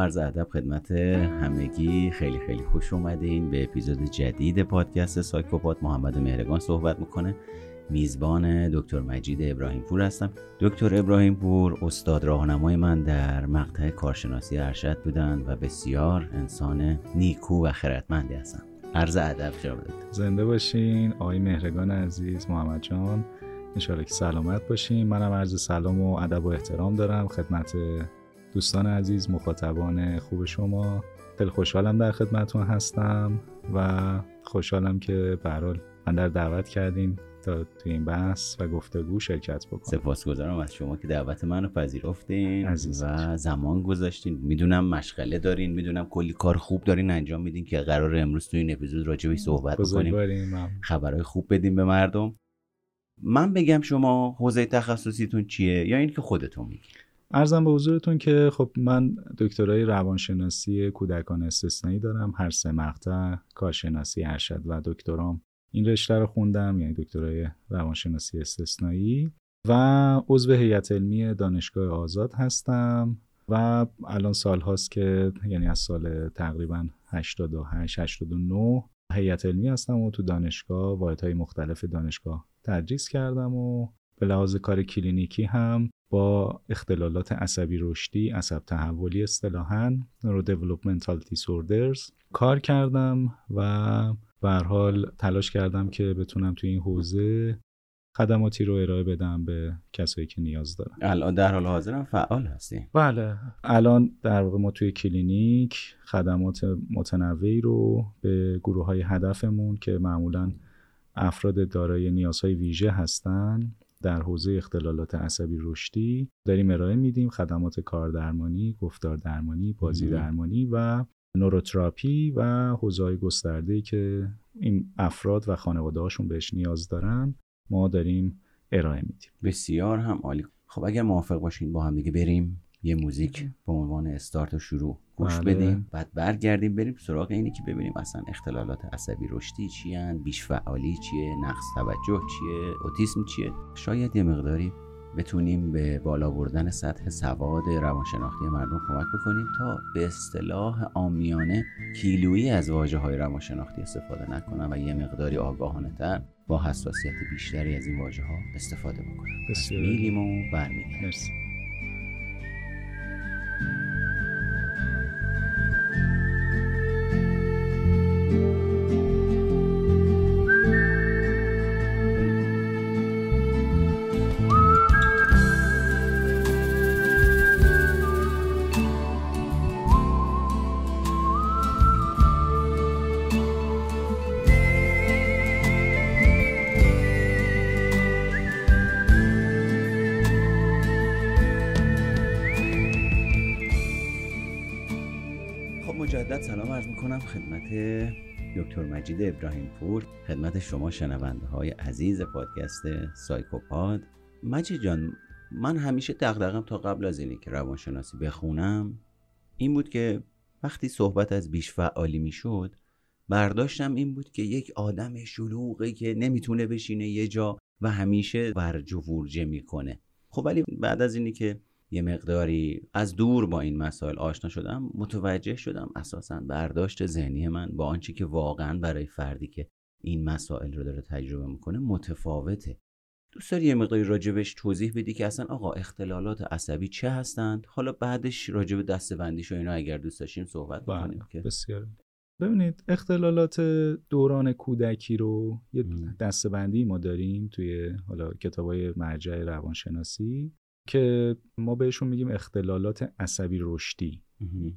عرض ادب خدمت همگی. خیلی خیلی خوش اومدین به اپیزود جدید پادکست سایکوپات. محمد مهرگان صحبت می‌کنه. میزبان دکتر مجید ابراهیم پور هستم. دکتر ابراهیم پور استاد راهنمای من در مقطع کارشناسی ارشد بودن و بسیار انسان نیکو و خردمندی هستن عرض ادب جناب زنده باشین. آقای مهرگان عزیز محمد جان. انشاءالله که سلامت باشین. منم عرض سلام و ادب و احترام دارم خدمت دوستان عزیز مخاطبان خوب شما خیلی خوشحالم در خدمتون هستم و خوشحالم که برحال من در دعوت کردین تا توی این بحث و گفتگو شرکت بکنم. سپاسگزارم از شما که دعوت منو پذیرفتین و زمان گذاشتین. می‌دونم مشغله دارین می‌دونم کلی کار خوب دارین انجام میدین که قرار امروز توی این اپیزود راجبش صحبت بکنیم. خبرهای خوب بدیم به مردم. من بگم شما حوزه تخصصیتون چیه یا اینکه خودتون میگی ارزم به حضورتون که خب من دکترای روانشناسی کودکان استثنایی دارم هر سه مقطع کارشناسی ارشد و دکترام این رشته رو خوندم یعنی دکترای روانشناسی استثنایی. و عضو هیئت علمی دانشگاه آزاد هستم و الان سال هاست که یعنی از سال تقریبا 88 89 هیئت علمی هستم و تو دانشگاه های مختلف دانشگاه تدریس کردم و به لحاظ کار کلینیکی هم با اختلالات عصبی رشدی عصب تحولی اصطلاحا neurodevelopmental disorders کار کردم و به حال تلاش کردم که بتونم توی این حوزه خدماتی رو ارائه بدم به کسایی که نیاز دارن. الان در حال حاضر فعال هستی بله. الان در واقع ما توی کلینیک خدمات متنوعی رو به گروه های هدفمون که معمولا افراد دارای نیازهای ویژه هستن در حوزه اختلالات عصبی رشدی داریم ارائه میدیم خدمات کاردرمانی، گفتار درمانی، بازی درمانی و نوروتراپی و حوزه گسترده که این افراد و خانواده هاشون بهش نیاز دارن ما داریم ارائه میدیم. بسیار هم عالی. خب اگر موافق باشین با هم دیگه بریم یه موزیک به عنوان استارت و شروع. گوش بله. بدیم بعد برگردیم بریم سراغ اینی که ببینیم اصلا اختلالات عصبی رشدی چیه بیش فعالی چیه نقص توجه چیه اوتیسم چیه. شاید یه مقداری بتونیم به بالا بردن سطح سواد روانشناختی مردم کمک بکنیم تا به اصطلاح آمیانه کیلویی از واجه های روانشناختی استفاده نکنن و یه مقداری آگاهانه تر با حساسیت بیشتری از این واژه ها استفاده بکنن. بسیار میریم و برمیگردیم. دکتر مجید ابراهیم پور خدمت شما شنونده های عزیز پادکست سایکوپاد. مجید جان من همیشه دغدغم تا قبل از اینه که روانشناسی بخونم. این بود که وقتی صحبت از بیش فعالی می‌شد برداشتم این بود که یک آدم شلوغه که نمی‌تونه بشینه یه جا و همیشه ورج و ورجه می‌کنه. خب ولی بعد از اینی که یه مقداری از دور با این مسائل آشنا شدم متوجه شدم اساسا برداشت ذهنی من با آنچه که واقعا برای فردی که این مسائل رو داره تجربه می‌کنه متفاوته. دوست داری یه مقداری راجبش توضیح بدی که اصلا آقا اختلالات عصبی چه هستند؟ حالا بعدش راجب دستبندیش و اینا اگر دوست داشتیم صحبت بله، بکنیم که بسیار. ببینید اختلالات دوران کودکی رو یه دستبندی ما داریم توی حالا کتابای مرجع روانشناسی. که ما بهشون میگیم اختلالات عصبی رشدی.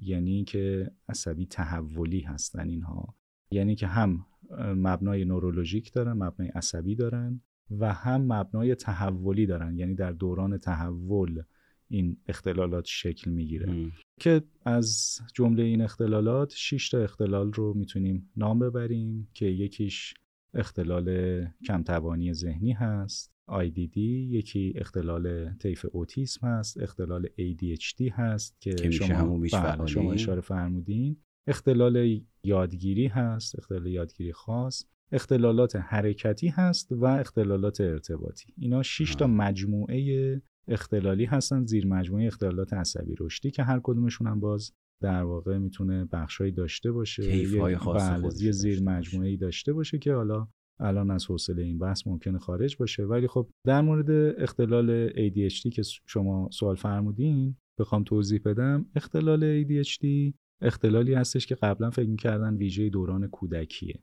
یعنی که عصبی تحولی هستن اینها. یعنی که هم مبنای نورولوژیک دارن مبنای عصبی دارن و هم مبنای تحولی دارن. یعنی در دوران تحول این اختلالات شکل می‌گیره. که از جمله این اختلالات 6 تا اختلال رو می‌تونیم نام ببریم که یکیش اختلال کمتوانی ذهنی هست. IDD یکی اختلال طیف اوتیسم هست اختلال ADHD هست که شما, بله، شما اشاره فرمودین. اختلال یادگیری هست اختلال یادگیری خاص. اختلالات حرکتی هست و اختلالات ارتباطی. اینا 6 تا مجموعه اختلالی هستن زیر مجموعه اختلالات عصبی رشدی که هر کدومشون هم باز در واقع می‌تونه بخشهایی داشته باشه. کیف‌های خاص بله، یه زیر. مجموعه ای داشته باشه که حالا الان از حوصله این بحث ممکنه خارج باشه. ولی خب در مورد اختلال ADHD که شما سوال فرمودین بخوام توضیح بدم. اختلال ADHD اختلالی هستش که قبلا فکر می‌کردن ویژه دوران کودکیه.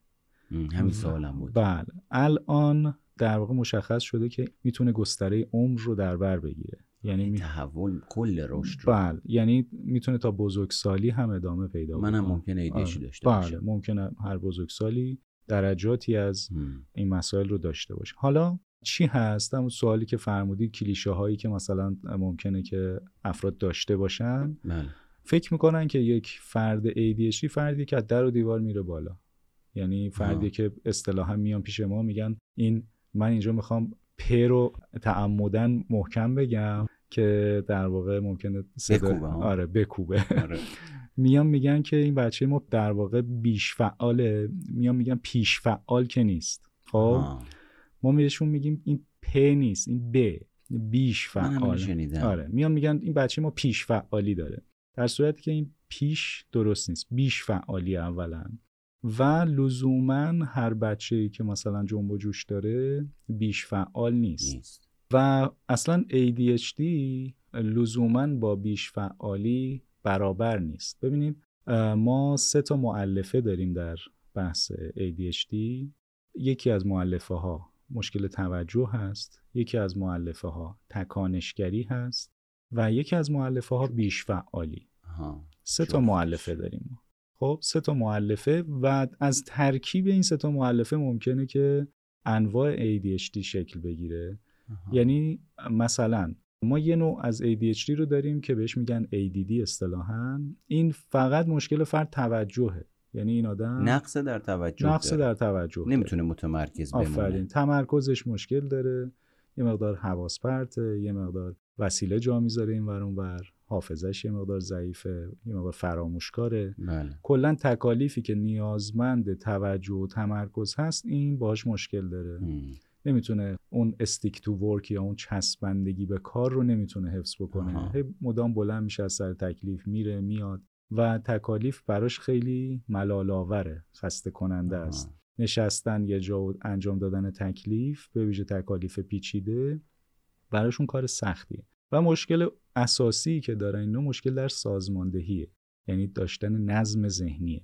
همین سوالم بود. بله. الان در واقع مشخص شده که می‌تونه گستره عمر رو در بر بگیره. یعنی می... تحول کل رشد رو. بله. یعنی می‌تونه تا بزرگسالی هم ادامه پیدا منم بکنه. ممکنه آره. ایدهشی داشته بله. باشم ممکنه هر بزرگسالی درجاتی از این مسائل رو داشته باشه. حالا چی هست؟ همون سوالی که فرمودید کلیشه هایی که مثلا ممکنه که افراد داشته باشن. بله. فکر می‌کنن که یک فرد ADHD فردی که از در و دیوار میره بالا. یعنی فردی آها. که اصطلاحا میان پیش ما میگن این من اینجا می‌خوام پ رو تعمدن محکم بگم که در واقع ممکنه صدا. آره بکوبه. آره. میان میگن که این بچه ما در واقع بیش فعاله میان میگن پیش فعال که نیست. خب. ما بهشون میگیم این پ نیست این ب بیش فعال آره. میان میگن این بچه ما پیش فعالی داره. در صورتی که این پیش درست نیست. بیش فعالی اولا. و لزوما هر بچه که مثلا جنب و جوش داره بیش فعال نیست. نیست. و اصلا ADHD لزوما با بیش فعالی برابر نیست ببینید ما سه تا معلفه داریم در بحث ADHD یکی از معلفه ها مشکل توجه هست یکی از معلفه ها تکانشگری هست و یکی از معلفه ها بیش فعالی. سه تا. معلفه داریم ما. خب سه تا معلفه و از ترکیب این سه تا معلفه ممکنه که انواع ADHD شکل بگیره آها. یعنی مثلا ما یه نوع از ADHD رو داریم که بهش میگن ADD اصطلاحا. این فقط مشکل فرد توجهه. یعنی این آدم نقص در توجه نقص. در توجه. نمی‌تونه متمرکز آفرین. بمونه تمرکزش مشکل داره. یه مقدار حواس پرته یه مقدار وسیله جا می‌ذاره این ور ور. حافظش یه مقدار ضعیفه یه مقدار فراموشکاره. بله. کلا تکالیفی که نیازمند توجه و تمرکز هست این باش مشکل داره. م. نمی‌تونه اون استیک تو ورک یا اون چسبندگی به کار رو نمی‌تونه حفظ بکنه. هی مدام بلند میشه از سر تکلیف میره میاد و تکالیف براش خیلی ملالآوره خسته کننده آها. است. نشستن یه جا و انجام دادن تکلیف به ویژه تکالیف پیچیده براشون کار سختیه. و مشکل اساسی که دارن اینا مشکل در سازماندهیه. یعنی داشتن نظم ذهنیه.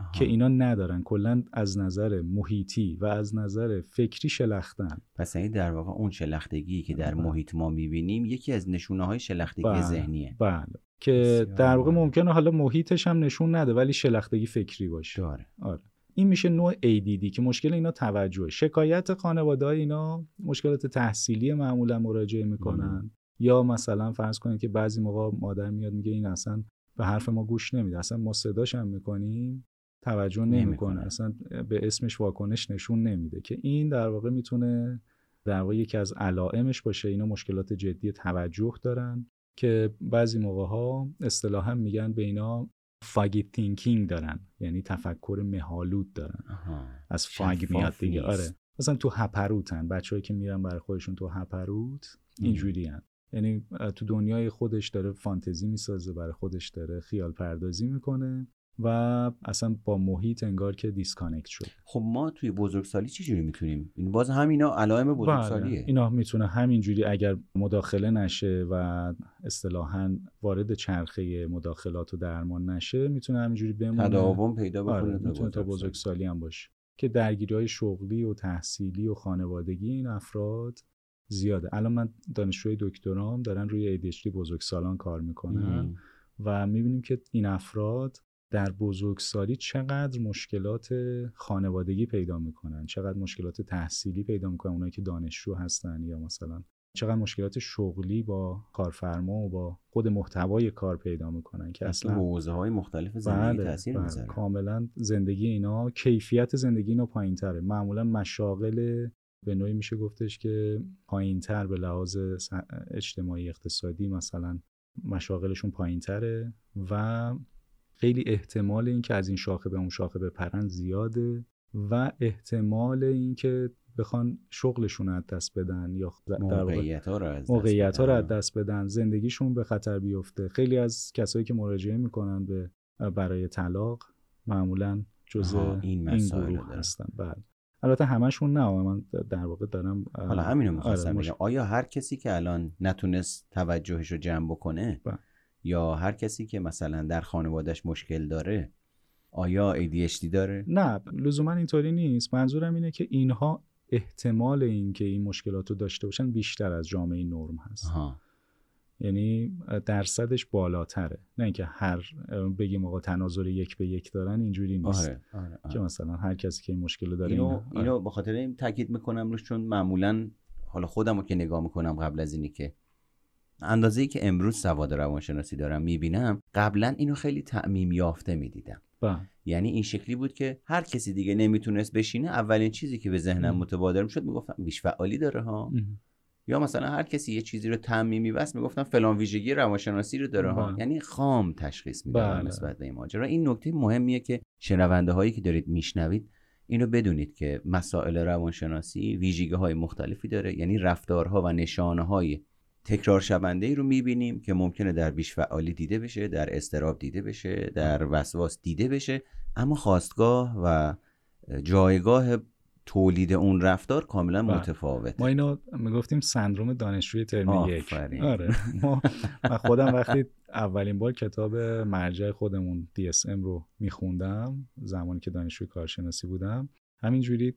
آها. که اینا ندارن. کلا از نظر محیطی و از نظر فکری شلختن. پس این در واقع اون شلختگی که در بله. محیط ما می‌بینیم یکی از نشونه های شلختگی بله. ذهنیه. بله. که در واقع. ممکنه حالا محیطش هم نشون نده ولی شلختگی فکری باشه. داره. آره. این میشه نوع ADD که مشکل اینا توجهه. شکایت خانواده اینا مشکلات تحصیلی معمولا مراجعه می‌کنن. یا مثلا فرض کنید که بعضی موقع مادر میاد میگه این اصلا به حرف ما گوش نمیده. اصلا ما صداش هم می‌کنیم. توجه نمی‌کنه. اصلا به اسمش واکنش نشون نمیده که این در واقع می‌تونه در واقع یکی از علائمش باشه. اینا مشکلات جدی توجه دارن که بعضی موقع ها اصطلاحا میگن به اینا foggy thinking دارن. یعنی تفکر مه‌آلود دارن. آها. از fog میاد دیگه. آره. مثلا تو هپروتن بچه‌هایی که میرن برای خودشون تو هپروت اینجوری یعنی تو دنیای خودش داره فانتزی می‌سازه برای خودش داره خیال پردازی می‌کنه. و اصلا با محیط انگار که disconnect شد خب ما توی بزرگسالی چه جوری می‌تونیم این باز همینا علائم بزرگسالیه بله. اینا می‌تونه همینجوری اگر مداخله نشه و اصطلاحا وارد چرخه مداخلات و درمان نشه می‌تونه همینجوری بمونه تداوم پیدا بکنه آره تا می‌تونه تا بزرگسالی. هم باشه که درگیری های شغلی و تحصیلی و خانوادگی این افراد زیاده الان من دانشجوی دکترام دارن روی ADHD بزرگسالان کار می‌کنن مم. و می‌بینیم که این افراد در بزرگسالی چقدر مشکلات خانوادگی پیدا می‌کنن؟ چقدر مشکلات تحصیلی پیدا می‌کنن؟ اونایی که دانشجو هستن یا مثلا چقدر مشکلات شغلی با کارفرما و با خود محتوای کار پیدا می‌کنن که اصلا حوزه های مختلف زندگی بله، تاثیر بله. می‌ذاره. کاملا زندگی اینا کیفیت زندگی اینا پایین تره معمولا مشاغل به نوعی میشه گفتش که پایین تر به لحاظ اجتماعی اقتصادی مثلا مشاغلشون پایین تره و خیلی احتمال اینکه از این شاخه به اون شاخه بپرن زیاده و احتمال اینکه بخوان شغلشون از دست بدن یا موقعیت ها رو از موقعیت ها رو از دست بدن زندگیشون به خطر بیفته. خیلی از کسایی که مراجعه می‌کنن به برای طلاق معمولا جزء این, این گروه هستن. بله. البته همشون نه من در واقع دارم حالا همینو می‌خواستم آره آیا هر کسی که الان نتونست توجهش رو جمع بکنه با. یا هر کسی که مثلا در خانوادهش مشکل داره آیا ADHD داره؟ نه لزوما اینطوری نیست منظورم اینه که اینها احتمال اینکه این مشکلات رو داشته باشن بیشتر از جامعه نرم هست آها. یعنی درصدش بالاتره نه اینکه هر بگیم آقا تناظر یک به یک دارن اینجوری نیست آره، آره، آره. که مثلا هر کسی که این مشکل داره اینو, اینو, اینو به خاطر این تاکید می‌کنم روش چون معمولا حالا خودم رو که نگاه می‌کنم قبل از اینی که اندازه ای که امروز سواد روانشناسی دارم می‌بینم قبلا اینو خیلی تعمیم یافته می‌دیدم. بله. یعنی این شکلی بود که هر کسی دیگه نمی‌تونست بشینه اولین چیزی که به ذهنم متبادر می‌شد می‌گفتم بیش فعالی داره ها. یا مثلا هر کسی یه چیزی رو تعمیمی بس می‌گفتن فلان ویژگی روانشناسی رو داره ها. بله. یعنی خام تشخیص میده بله. نسبت به این ماجرا. این نکته مهمیه که شنونده هایی که دارید میشنوید اینو بدونید که مسائل روانشناسی ویژگی های مختلفی داره. یعنی رفتارها و نشانه های تکرار شونده ای رو می‌بینیم که ممکنه در بیش فعالی دیده بشه در استراب دیده بشه در وسواس دیده بشه. اما خواستگاه و جایگاه تولید اون رفتار کاملا بله. متفاوت ما اینو می‌گفتیم سندروم دانشجوی ترم یک. آره. ما خودم وقتی اولین بار کتاب مرجع خودمون DSM رو میخوندم زمانی که دانشجوی کارشناسی بودم همینجوری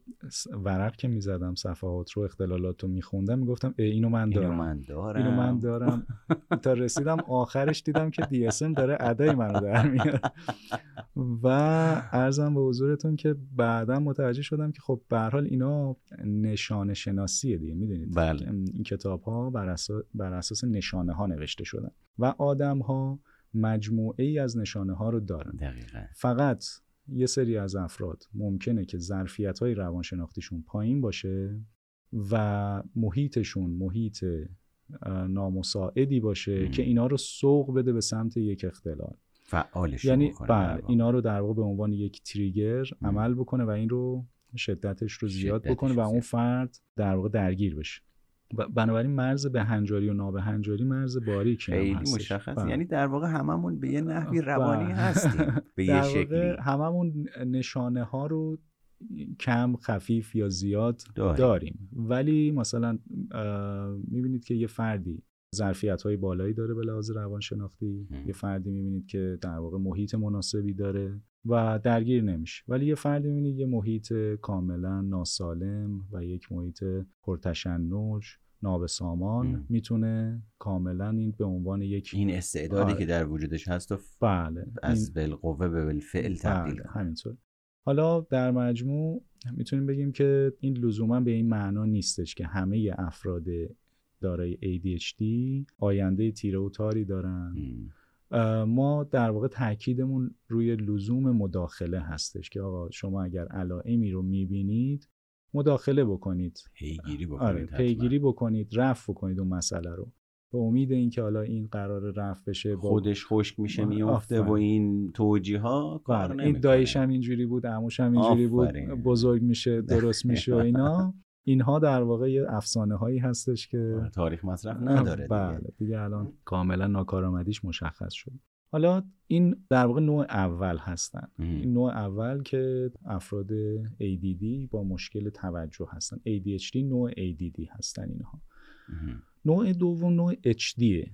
ورق که می‌زدم صفحات رو اختلالات رو میخوندم می‌گفتم اینو من دارم. اینو من دارم. اینو من دارم. تا رسیدم آخرش دیدم که DSM داره ادای منو در میاره. و ارزم به حضورتون که بعدا متوجه شدم که خب به حال اینا نشانه شناسیه دیگه می‌دونید؟ بله. این کتاب ها بر اساس, بر اساس نشانه ها نوشته شدن. و آدم ها مجموعه ای از نشانه ها رو دارن. دقیقا. فقط یه سری از افراد ممکنه که ظرفیت های روانشناختیشون پایین باشه و محیطشون محیط نامساعدی باشه که اینا رو سوق بده به سمت یک اختلال. فعالش یعنی بله اینا رو در واقع به عنوان یک تریگر عمل بکنه و این رو شدتش رو زیاد بکنه و اون فرد در واقع درگیر بشه. بنابراین مرز به هنجاری و نابه هنجاری مرز باریکی خیلی مشخص. بله. یعنی در واقع هممون به یه نحوی روانی بله. هستیم. به یه شکلی. هممون نشانه ها رو کم خفیف یا زیاد داریم, داریم. ولی مثلا می‌بینید که یه فردی ظرفیت های بالایی داره به لحاظ روانشناختی. یه فردی می‌بینید که در واقع محیط مناسبی داره. و درگیر نمیشه ولی یه فردی می‌بینید یه محیط کاملا ناسالم و یک محیط پرتشنج نابسامان می‌تونه کاملا این به عنوان یک این استعدادی که در وجودش هست و بله. از بالقوه به بالفعل تبدیل بله. همینطور. حالا در مجموع می‌تونیم بگیم که این لزوما به این معنا نیستش که همه افراد دارای ADHD آینده تیره و تاری دارن. ما در واقع تاکیدمون روی لزوم مداخله هستش که آقا شما اگر علائمی رو می‌بینید مداخله بکنید. پیگیری بکنید آره، پیگیری بکنید رفع بکنید اون مسئله رو. به امید اینکه حالا این قرار رفع بشه خودش خشک میشه میافته و این توجیه ها کار بله، این دایش هم اینجوری بود عموش هم اینجوری بود بزرگ میشه درست میشه و اینا. اینها در واقع یه افسانه هایی هستش که آره، تاریخ مصرف نداره بله دیگه الان کاملا ناکارآمدیش مشخص شد. حالا این در واقع نوع اول هستن. این نوع اول که افراد ADD با مشکل توجه هستن. ADHD نوع ADD هستن اینها. نوع دوم نوع HD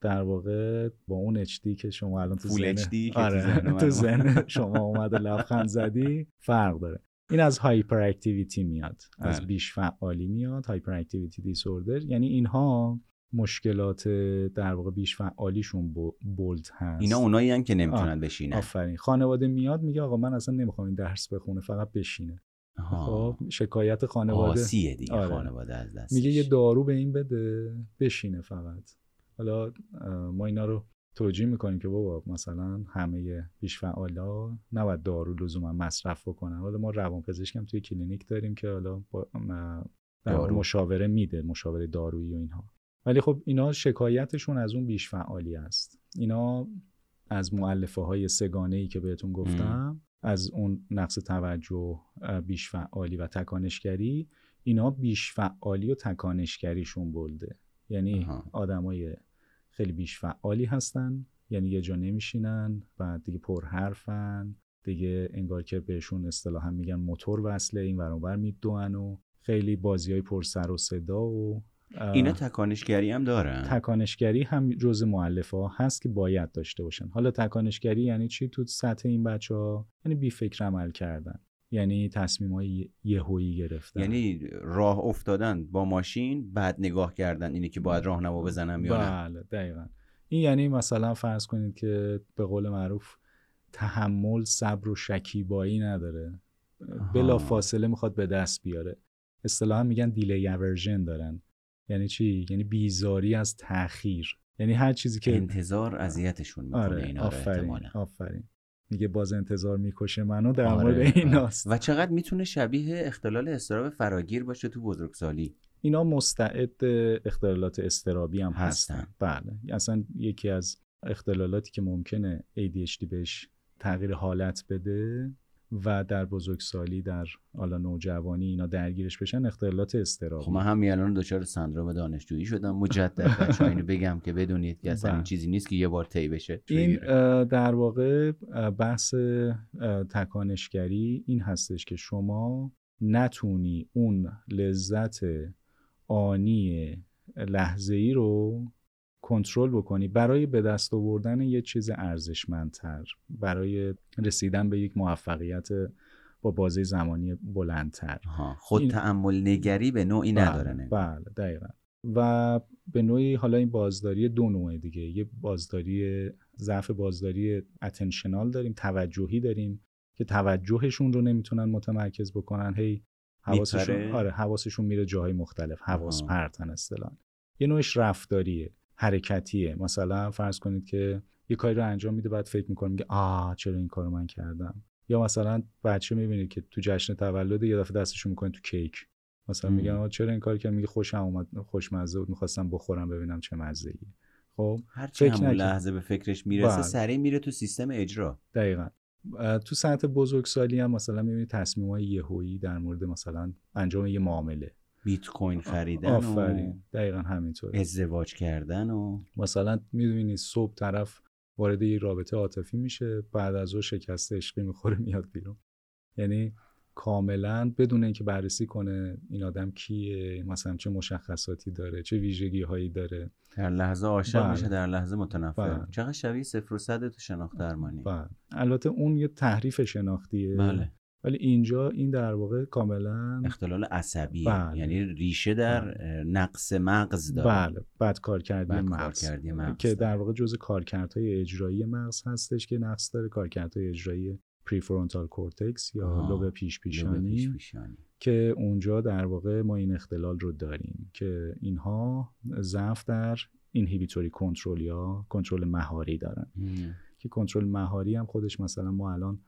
در واقع با اون HD که شما الان تو ذهن آره تو ذهن شما اومده لبخند زدی فرق داره. این از hyperactivity میاد از بله. بیش فعالی میاد hyperactivity disorder یعنی اینها مشکلات در واقع بیش فعالیشون bold هست. اینا اونایی هستن که نمی‌تونن بشینن. آفرین. خانواده میاد میگه آقا من اصلا نمی‌خوام این درس بخونه فقط بشینه. خب شکایت خانواده. آسیه دیگه آره. خانواده از دست میگه یه دارو به این بده بشینه فقط. حالا ما اینا رو توجیه می‌کنیم که بابا مثلا همه بیش فعالا نباید دارو لزوما مصرف بکنن. حالا ما روان هم توی کلینیک داریم که حالا با مشاوره میده مشاوره دارویی و اینها. ولی خب اینا شکایتشون از اون بیش فعالی است. اینا از معلفه های سگانه ای که بهتون گفتم از اون نقص توجه بیش فعالی و تکانشگری اینا بیش فعالی و تکانشگریشون بلده. یعنی آدمای خیلی بیش فعالی هستن. یعنی یه جا نمیشینن و دیگه پرحرفن دیگه انگار که بهشون اصطلاحا میگن موتور وصله این ور میدوئن و خیلی بازی های پر سر و صدا و اینا تکانشگری هم دارن؟ تکانشگری هم جز معلفه ها هست که باید داشته باشن. حالا تکانشگری یعنی چی تو سطح این بچه ها یعنی بی فکر عمل کردن. یعنی تصمیم های یهویی گرفتن. یعنی راه افتادن با ماشین بعد نگاه کردن اینه که باید راهنما بزنم یا بله دقیقا. این یعنی مثلا فرض کنید که به قول معروف تحمل صبر و شکیبایی نداره. بلا فاصله می‌خواد به دست بیاره. اصطلاحا میگن دیلی اورژن دارن. یعنی چی؟ یعنی بیزاری از تاخیر یعنی هر چیزی که انتظار اذیتشون می‌کنه آره اینا آفرین آفرین. میگه باز انتظار می‌کشه منو در آره. مورد ایناست و چقدر می‌تونه شبیه اختلال استراب فراگیر باشه تو بزرگسالی اینا مستعد اختلالات استرابی هم هستن, هستن. بله اصلا یکی از اختلالاتی که ممکنه ADHD بهش تغییر حالت بده و در بزرگسالی در حالا نوجوانی اینا درگیرش بشن اختلالات استرابی خب من هم الان دچار سندروم دانشجویی شدم. مجدد بچه‌ها اینو بگم که بدونید که اصلا این بله. چیزی نیست که یه بار طی بشه. این در واقع بحث تکانشگری این هستش که شما نتونی اون لذت آنی لحظه ای رو کنترل بکنی. برای به دست آوردن یه چیز ارزشمندتر برای رسیدن به یک موفقیت با بازه زمانی بلندتر. خود تعمل نگری به نوعی بله، نداره بله دقیقا. و به نوعی حالا این بازداری دو نوعه دیگه. یه بازداری ضعف بازداری اتنشنال داریم توجهی داریم که توجهشون رو نمی‌تونن متمرکز بکنن. هی حواسشون آره حواسشون میره جاهای مختلف حواس پرتن اصطلاحا. یه نوعش رفتاریه. حرکتیه. مثلا فرض کنید که یه کاری رو انجام میده بعد فکر می‌کنه میگه آ چرا این کارو من کردم؟ یا مثلا بچه می‌بینید که تو جشن تولد یه دفعه دستشون می‌کنه تو کیک. مثلا میگن چرا این کار کردم؟ میگه خوشم اومد خوشمزه بود می‌خواستم بخورم ببینم چه مزه ای خب هر فکر لحظه به فکرش می‌رسه بله. سریع میره تو سیستم اجرا. دقیقا. تو سطح بزرگسالی هم مثلا می‌بینید تصمیم های یهویی در مورد مثلا انجام یه معامله. بیت کوین خریدن آفرین و دقیقا همینطور ازدواج کردن و مثلا می‌دونی صبح طرف وارد یه رابطه عاطفی میشه بعد از او شکست عشقی می‌خوره میاد بیرون یعنی کاملا بدون اینکه بررسی کنه این آدم کیه مثلا چه مشخصاتی داره چه ویژگی هایی داره در لحظه عاشق بله. میشه در لحظه متنفر بله. چقدر شبیه صفر و صد تو شناخت درمانی بله. البته اون یه تحریف شناختیه بله. ولی اینجا این در واقع کاملا اختلال عصبی بله. یعنی ریشه در بله. نقص مغز داره. بله. بعد کار کردی مغز. مغز که در واقع جزء کارکردهای اجرایی مغز هستش که نقص داره. کارکردهای اجرایی prefrontal cortex یا لوب پیش پیشانی, پیشانی که اونجا در واقع ما این اختلال رو داریم که اینها ضعف در inhibitory control یا کنترل مهاری دارن. که کنترل مهاری هم خودش مثلا ما الان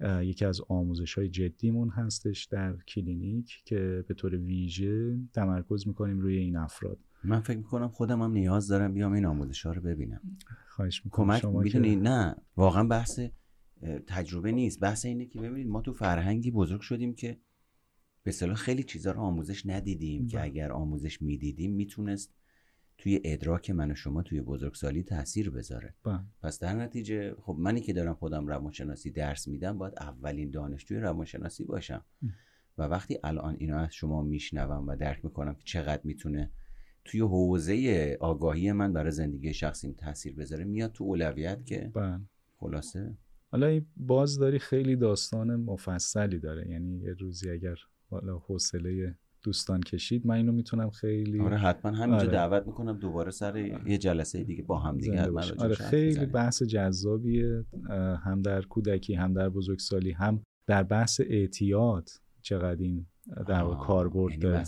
یکی از آموزش های جدیمون هستش در کلینیک که به طور ویژه تمرکز می‌کنیم روی این افراد. من فکر می‌کنم خودم هم نیاز دارم بیام این آموزش ها رو ببینم. خواهش می‌کنم کمک می‌دونی؟ نه واقعا بحث تجربه نیست. بحث اینه که ببینید ما تو فرهنگی بزرگ شدیم که به صلاح خیلی چیزا رو آموزش ندیدیم که بله. اگر آموزش می‌دیدیم می‌تونست توی ادراک من و شما توی بزرگسالی تاثیر بذاره. با. پس در نتیجه خب منی که دارم خودم روانشناسی درس میدم باید اولین دانشجوی روانشناسی باشم. و وقتی الان اینا از شما میشنوم و درک می‌کنم که چقدر می‌تونه توی حوزه آگاهی من برای زندگی شخصیم تاثیر بذاره میاد تو اولویت که بله. خلاصه. حالا این بازداری خیلی داستان مفصلی داره. یعنی یه روزی اگر حالا حوصله دوستان کشید من اینو می‌تونم خیلی آره حتما همینجا آره. دعوت می‌کنم دوباره سر یه جلسه دیگه با هم دیگه آره خیلی بحث جذابیه هم در کودکی هم در بزرگسالی هم در بحث اعتیاد چقدر این در واقع کاربرد یعنی داره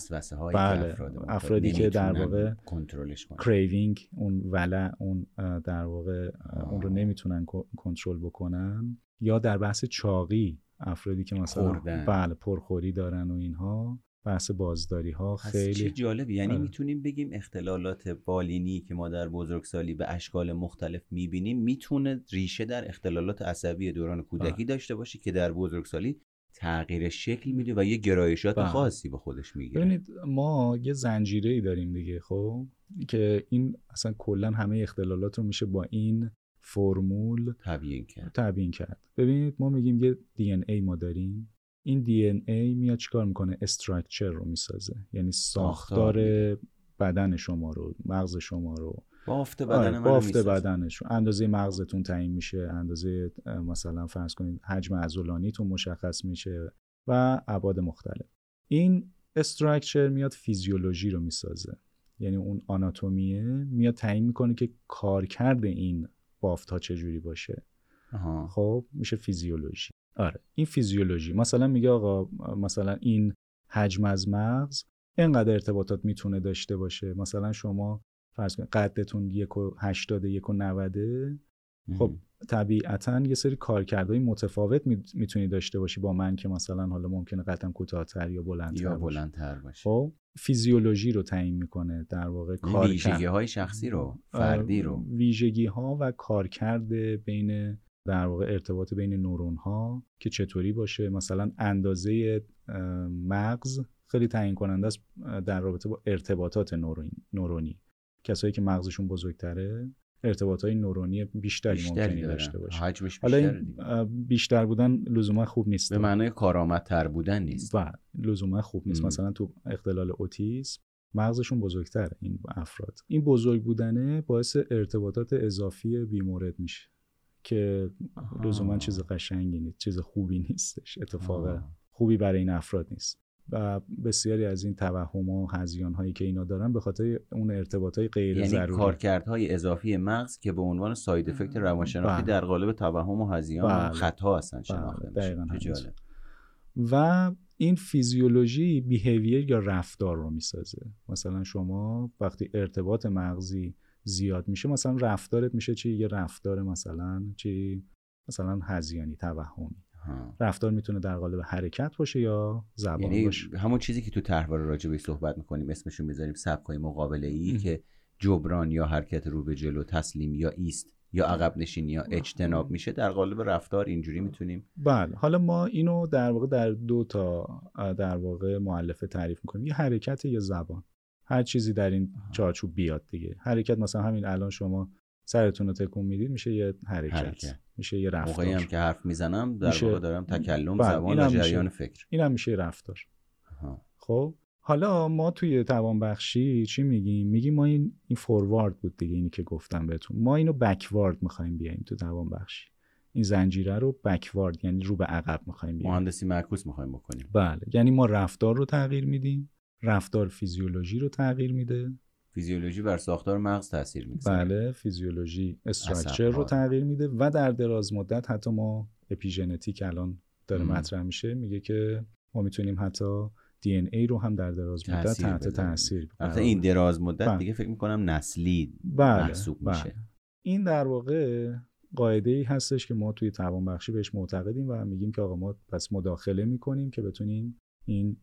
بله. افرادی که در واقع کنترلش کریوینگ اون ولع اون در واقع اون رو نمی‌تونن کنترل بکنن. یا در بحث چاقی افرادی که مثلا بله پرخوری دارن و اینها. بحث بازداری ها خیلی چه جالبی یعنی آره. می‌تونیم بگیم اختلالات بالینی که ما در بزرگسالی به اشکال مختلف می‌بینیم می‌تونه ریشه در اختلالات عصبی دوران کودکی آه. داشته باشه که در بزرگسالی تغییر شکل میده و یه گرایشات بله. خاصی به خودش می‌گیره ببینید ما یه زنجیره ای داریم دیگه خب که این اصلا کلا همه اختلالات رو میشه با این فرمول تبیین کرد تبیین کرد ببینید ما میگیم یه دی ای ما داریم این دی ای میاد چیکار می‌کنه؟ استراکچر رو می‌سازه. یعنی ساختار بدن شما رو مغز شما رو. بافت بدن آره، بافت بدنش. اندازه مغزتون تعیین میشه اندازه مثلا فرض کنید حجم عضلانیتون مشخص میشه و ابعاد مختلف. این استراکچر میاد فیزیولوژی رو می‌سازه. یعنی اون آناتومیه میاد تعیین می‌کنه که کارکرد این بافت ها چجوری باشه. آها. خب میشه فیزیولوژی. آره این فیزیولوژی. مثلا میگه آقا مثلا این حجم از مغز اینقدر ارتباطات می‌تونه داشته باشه. مثلا شما فرض کنید قدتون یک و هشتاده یک و نوده خب طبیعتا یه سری کارکردهای متفاوت می- می‌تونی داشته باشی با من که مثلا حالا ممکنه قدم کوتاهتر یا بلندتر یا باشه. بلندتر باشه. خب فیزیولوژی رو تعیین می‌کنه در واقع این کارکرد. ویژگی های شخصی رو فردی رو. ویژگی ها و کارکرد بین در واقع ارتباط بین نورون ها که چطوری باشه. مثلا اندازه مغز خیلی تعیین کننده است در رابطه با ارتباطات نورونی. کسایی که مغزشون بزرگتره ارتباط های نورونی بیشتری, بیشتری ممکنی دارن. داشته باشه. حجمش حالا بیشتره این بیشتر بودن لزوما خوب نیست. به معنای کارآمدتر بودن نیست. و لزوما خوب نیست. ام. مثلا تو اختلال اوتیسم مغزشون بزرگتره این افراد. این بزرگ بودنه باعث ارتباطات اضافی بیمورد میشه. که. لزوما چیز قشنگی نیست چیز خوبی نیستش اتفاق آه. خوبی برای این افراد نیست و بسیاری از این توهم و هزیان هایی که اینا دارن به خاطر اون ارتباط های غیر یعنی ضروری کارکردهای اضافی مغز که به عنوان ساید افکت روانشناختی بله. در قالب توهم و هزیان بله. خطا هستن بله، شناخته میشه. و این فیزیولوژی بیهیویر یا رفتار رو می‌سازه مثلا شما وقتی ارتباط مغزی زیاد میشه. مثلا رفتارت میشه چی؟ یه رفتار مثلا چی؟ مثلا هزیانی توهمی. ها. رفتار می‌تونه در قالب حرکت باشه یا زبان یعنی باشه. همون چیزی که تو طرحواره راجع بهش صحبت می‌کنیم اسمشو می‌ذاریم سبکای مقابله ای. که جبران یا حرکت رو به جلو تسلیم یا ایست یا عقب نشینی یا اجتناب میشه. در قالب رفتار اینجوری می‌تونیم بله. حالا ما اینو در واقع در دو تا در واقع معلفه تعریف می‌کنیم. یه حرکت یه زبان. هر چیزی در این چارچوب بیاد دیگه. حرکت مثلا همین الان شما سرتون رو تکون می‌دید میشه یه حرکت, حرکت. میشه یه رفتار. موقعی هم که حرف می‌زنم در میشه- واقع دارم تکلم بله، زبان اینم و میشه. جریان فکر. این هم میشه رفتار. خب حالا ما توی توانبخشی چی میگیم؟ میگیم ما این این فوروارد بود دیگه اینی که گفتم بهتون. ما اینو بکوارد می‌خوایم بیایم تو توانبخشی. این زنجیره رو بکوارد یعنی رو به عقب می‌خوایم بیایم مهندسی معکوس می‌خوایم بکنیم. بله یعنی ما رفتار رو تغییر میدیم. رفتار فیزیولوژی رو تغییر میده فیزیولوژی بر ساختار مغز تاثیر می‌گذاره بله فیزیولوژی استراکچر. رو تغییر میده و در دراز مدت حتی ما اپیژنتیک الان داره. مطرح میشه میگه که ما می‌تونیم حتی دی ان ای رو هم در دراز مدت تحت. تاثیر البته این. دراز مدت بله. دیگه فکر می‌کنم نسلی بله محسوب میشه. بله. این در واقع قاعده ای هستش که ما توی توانبخشی بهش معتقدیم و میگیم که آقا ما پس مداخله می‌کنیم که بتونیم این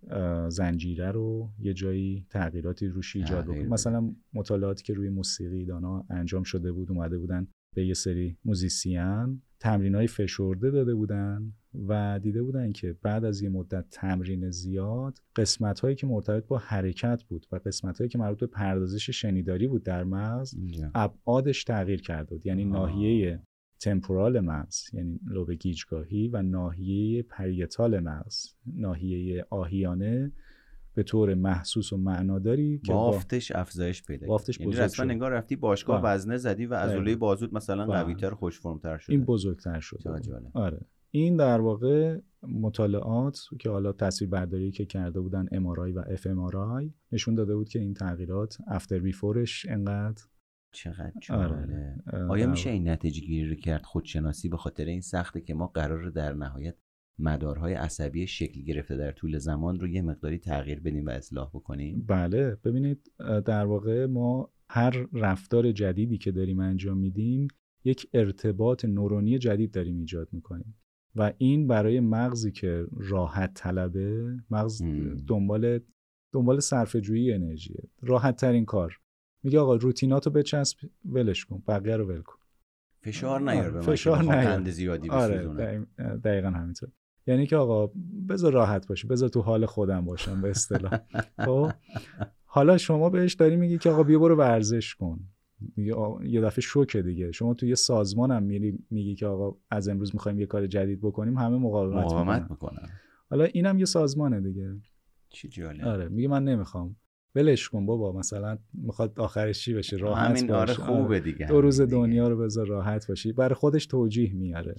زنجیره رو یه جایی تغییراتی روش ایجاد بکنیم بدیم. مثلا مطالعاتی که روی موسیقی دانا انجام شده بود اومده بودن به یه سری musician تمرین های فشرده داده بودن و دیده بودن که بعد از یه مدت تمرین زیاد قسمت هایی که مرتبط با حرکت بود و قسمت هایی که مربوط به پردازش شنیداری بود در مغز. ابعادش تغییر کرده بود یعنی. ناحیه temporal مغز یعنی لوب گیجگاهی و ناحیه parietal مغز ناحیه آهیانه به طور محسوس و معناداری که با بافتش افزایش پیدا کرد. بافتش یعنی رسما شد. انگار رفتی باشگاه بله. وزنه زدی و عضله. بازوت مثلا. قویتر خوش فرمتر شده این بزرگتر شده. جالب. آره این در واقع مطالعات که حالا تصویر برداری که کرده بودن MRI و FMRI نشون داده بود که این تغییرات افتر بیفورش انقدر چقدر آره. جالب اه، آیا میشه این نتیجه گیری رو کرد خودشناسی به خاطر این سخته که ما قرار در نهایت مدارهای عصبی شکل گرفته در طول زمان رو یه مقداری تغییر بدیم و اصلاح بکنیم؟ بله. ببینید در واقع ما هر رفتار جدیدی که داریم انجام میدیم یک ارتباط نورونی جدید داریم ایجاد می‌کنیم. و این برای مغزی که راحت طلبه مغز. دنبال دنبال صرفه جویی انرژیه. راحت ترین کار. میگه آقا روتیناتو بچسب ولش کن بقیه رو ول کن. فشار آره، نیار به من که فشار بخوام نیار. زیادی آره دقیقا همینطور. یعنی که آقا بذار راحت باشی بذار تو حال خودم باشم به اصطلاح. خب؟ حالا شما بهش داری میگی که آقا بیا برو ورزش کن. یه دفعه شوکه دیگه. شما تو یه سازمان هم میری میگی که آقا از امروز می‌خوایم یه کار جدید بکنیم همه مقاومت, مقاومت می‌کنن. حالا اینم یه سازمانه دیگه. چی جالب. آره میگه من نمی‌خوام. ولش کن بابا مثلا می‌خواد آخرش چی بشه راحت همین آره خوبه آره. دیگه دو روز دنیا رو بذار راحت باشی. برای خودش توجیه میاره.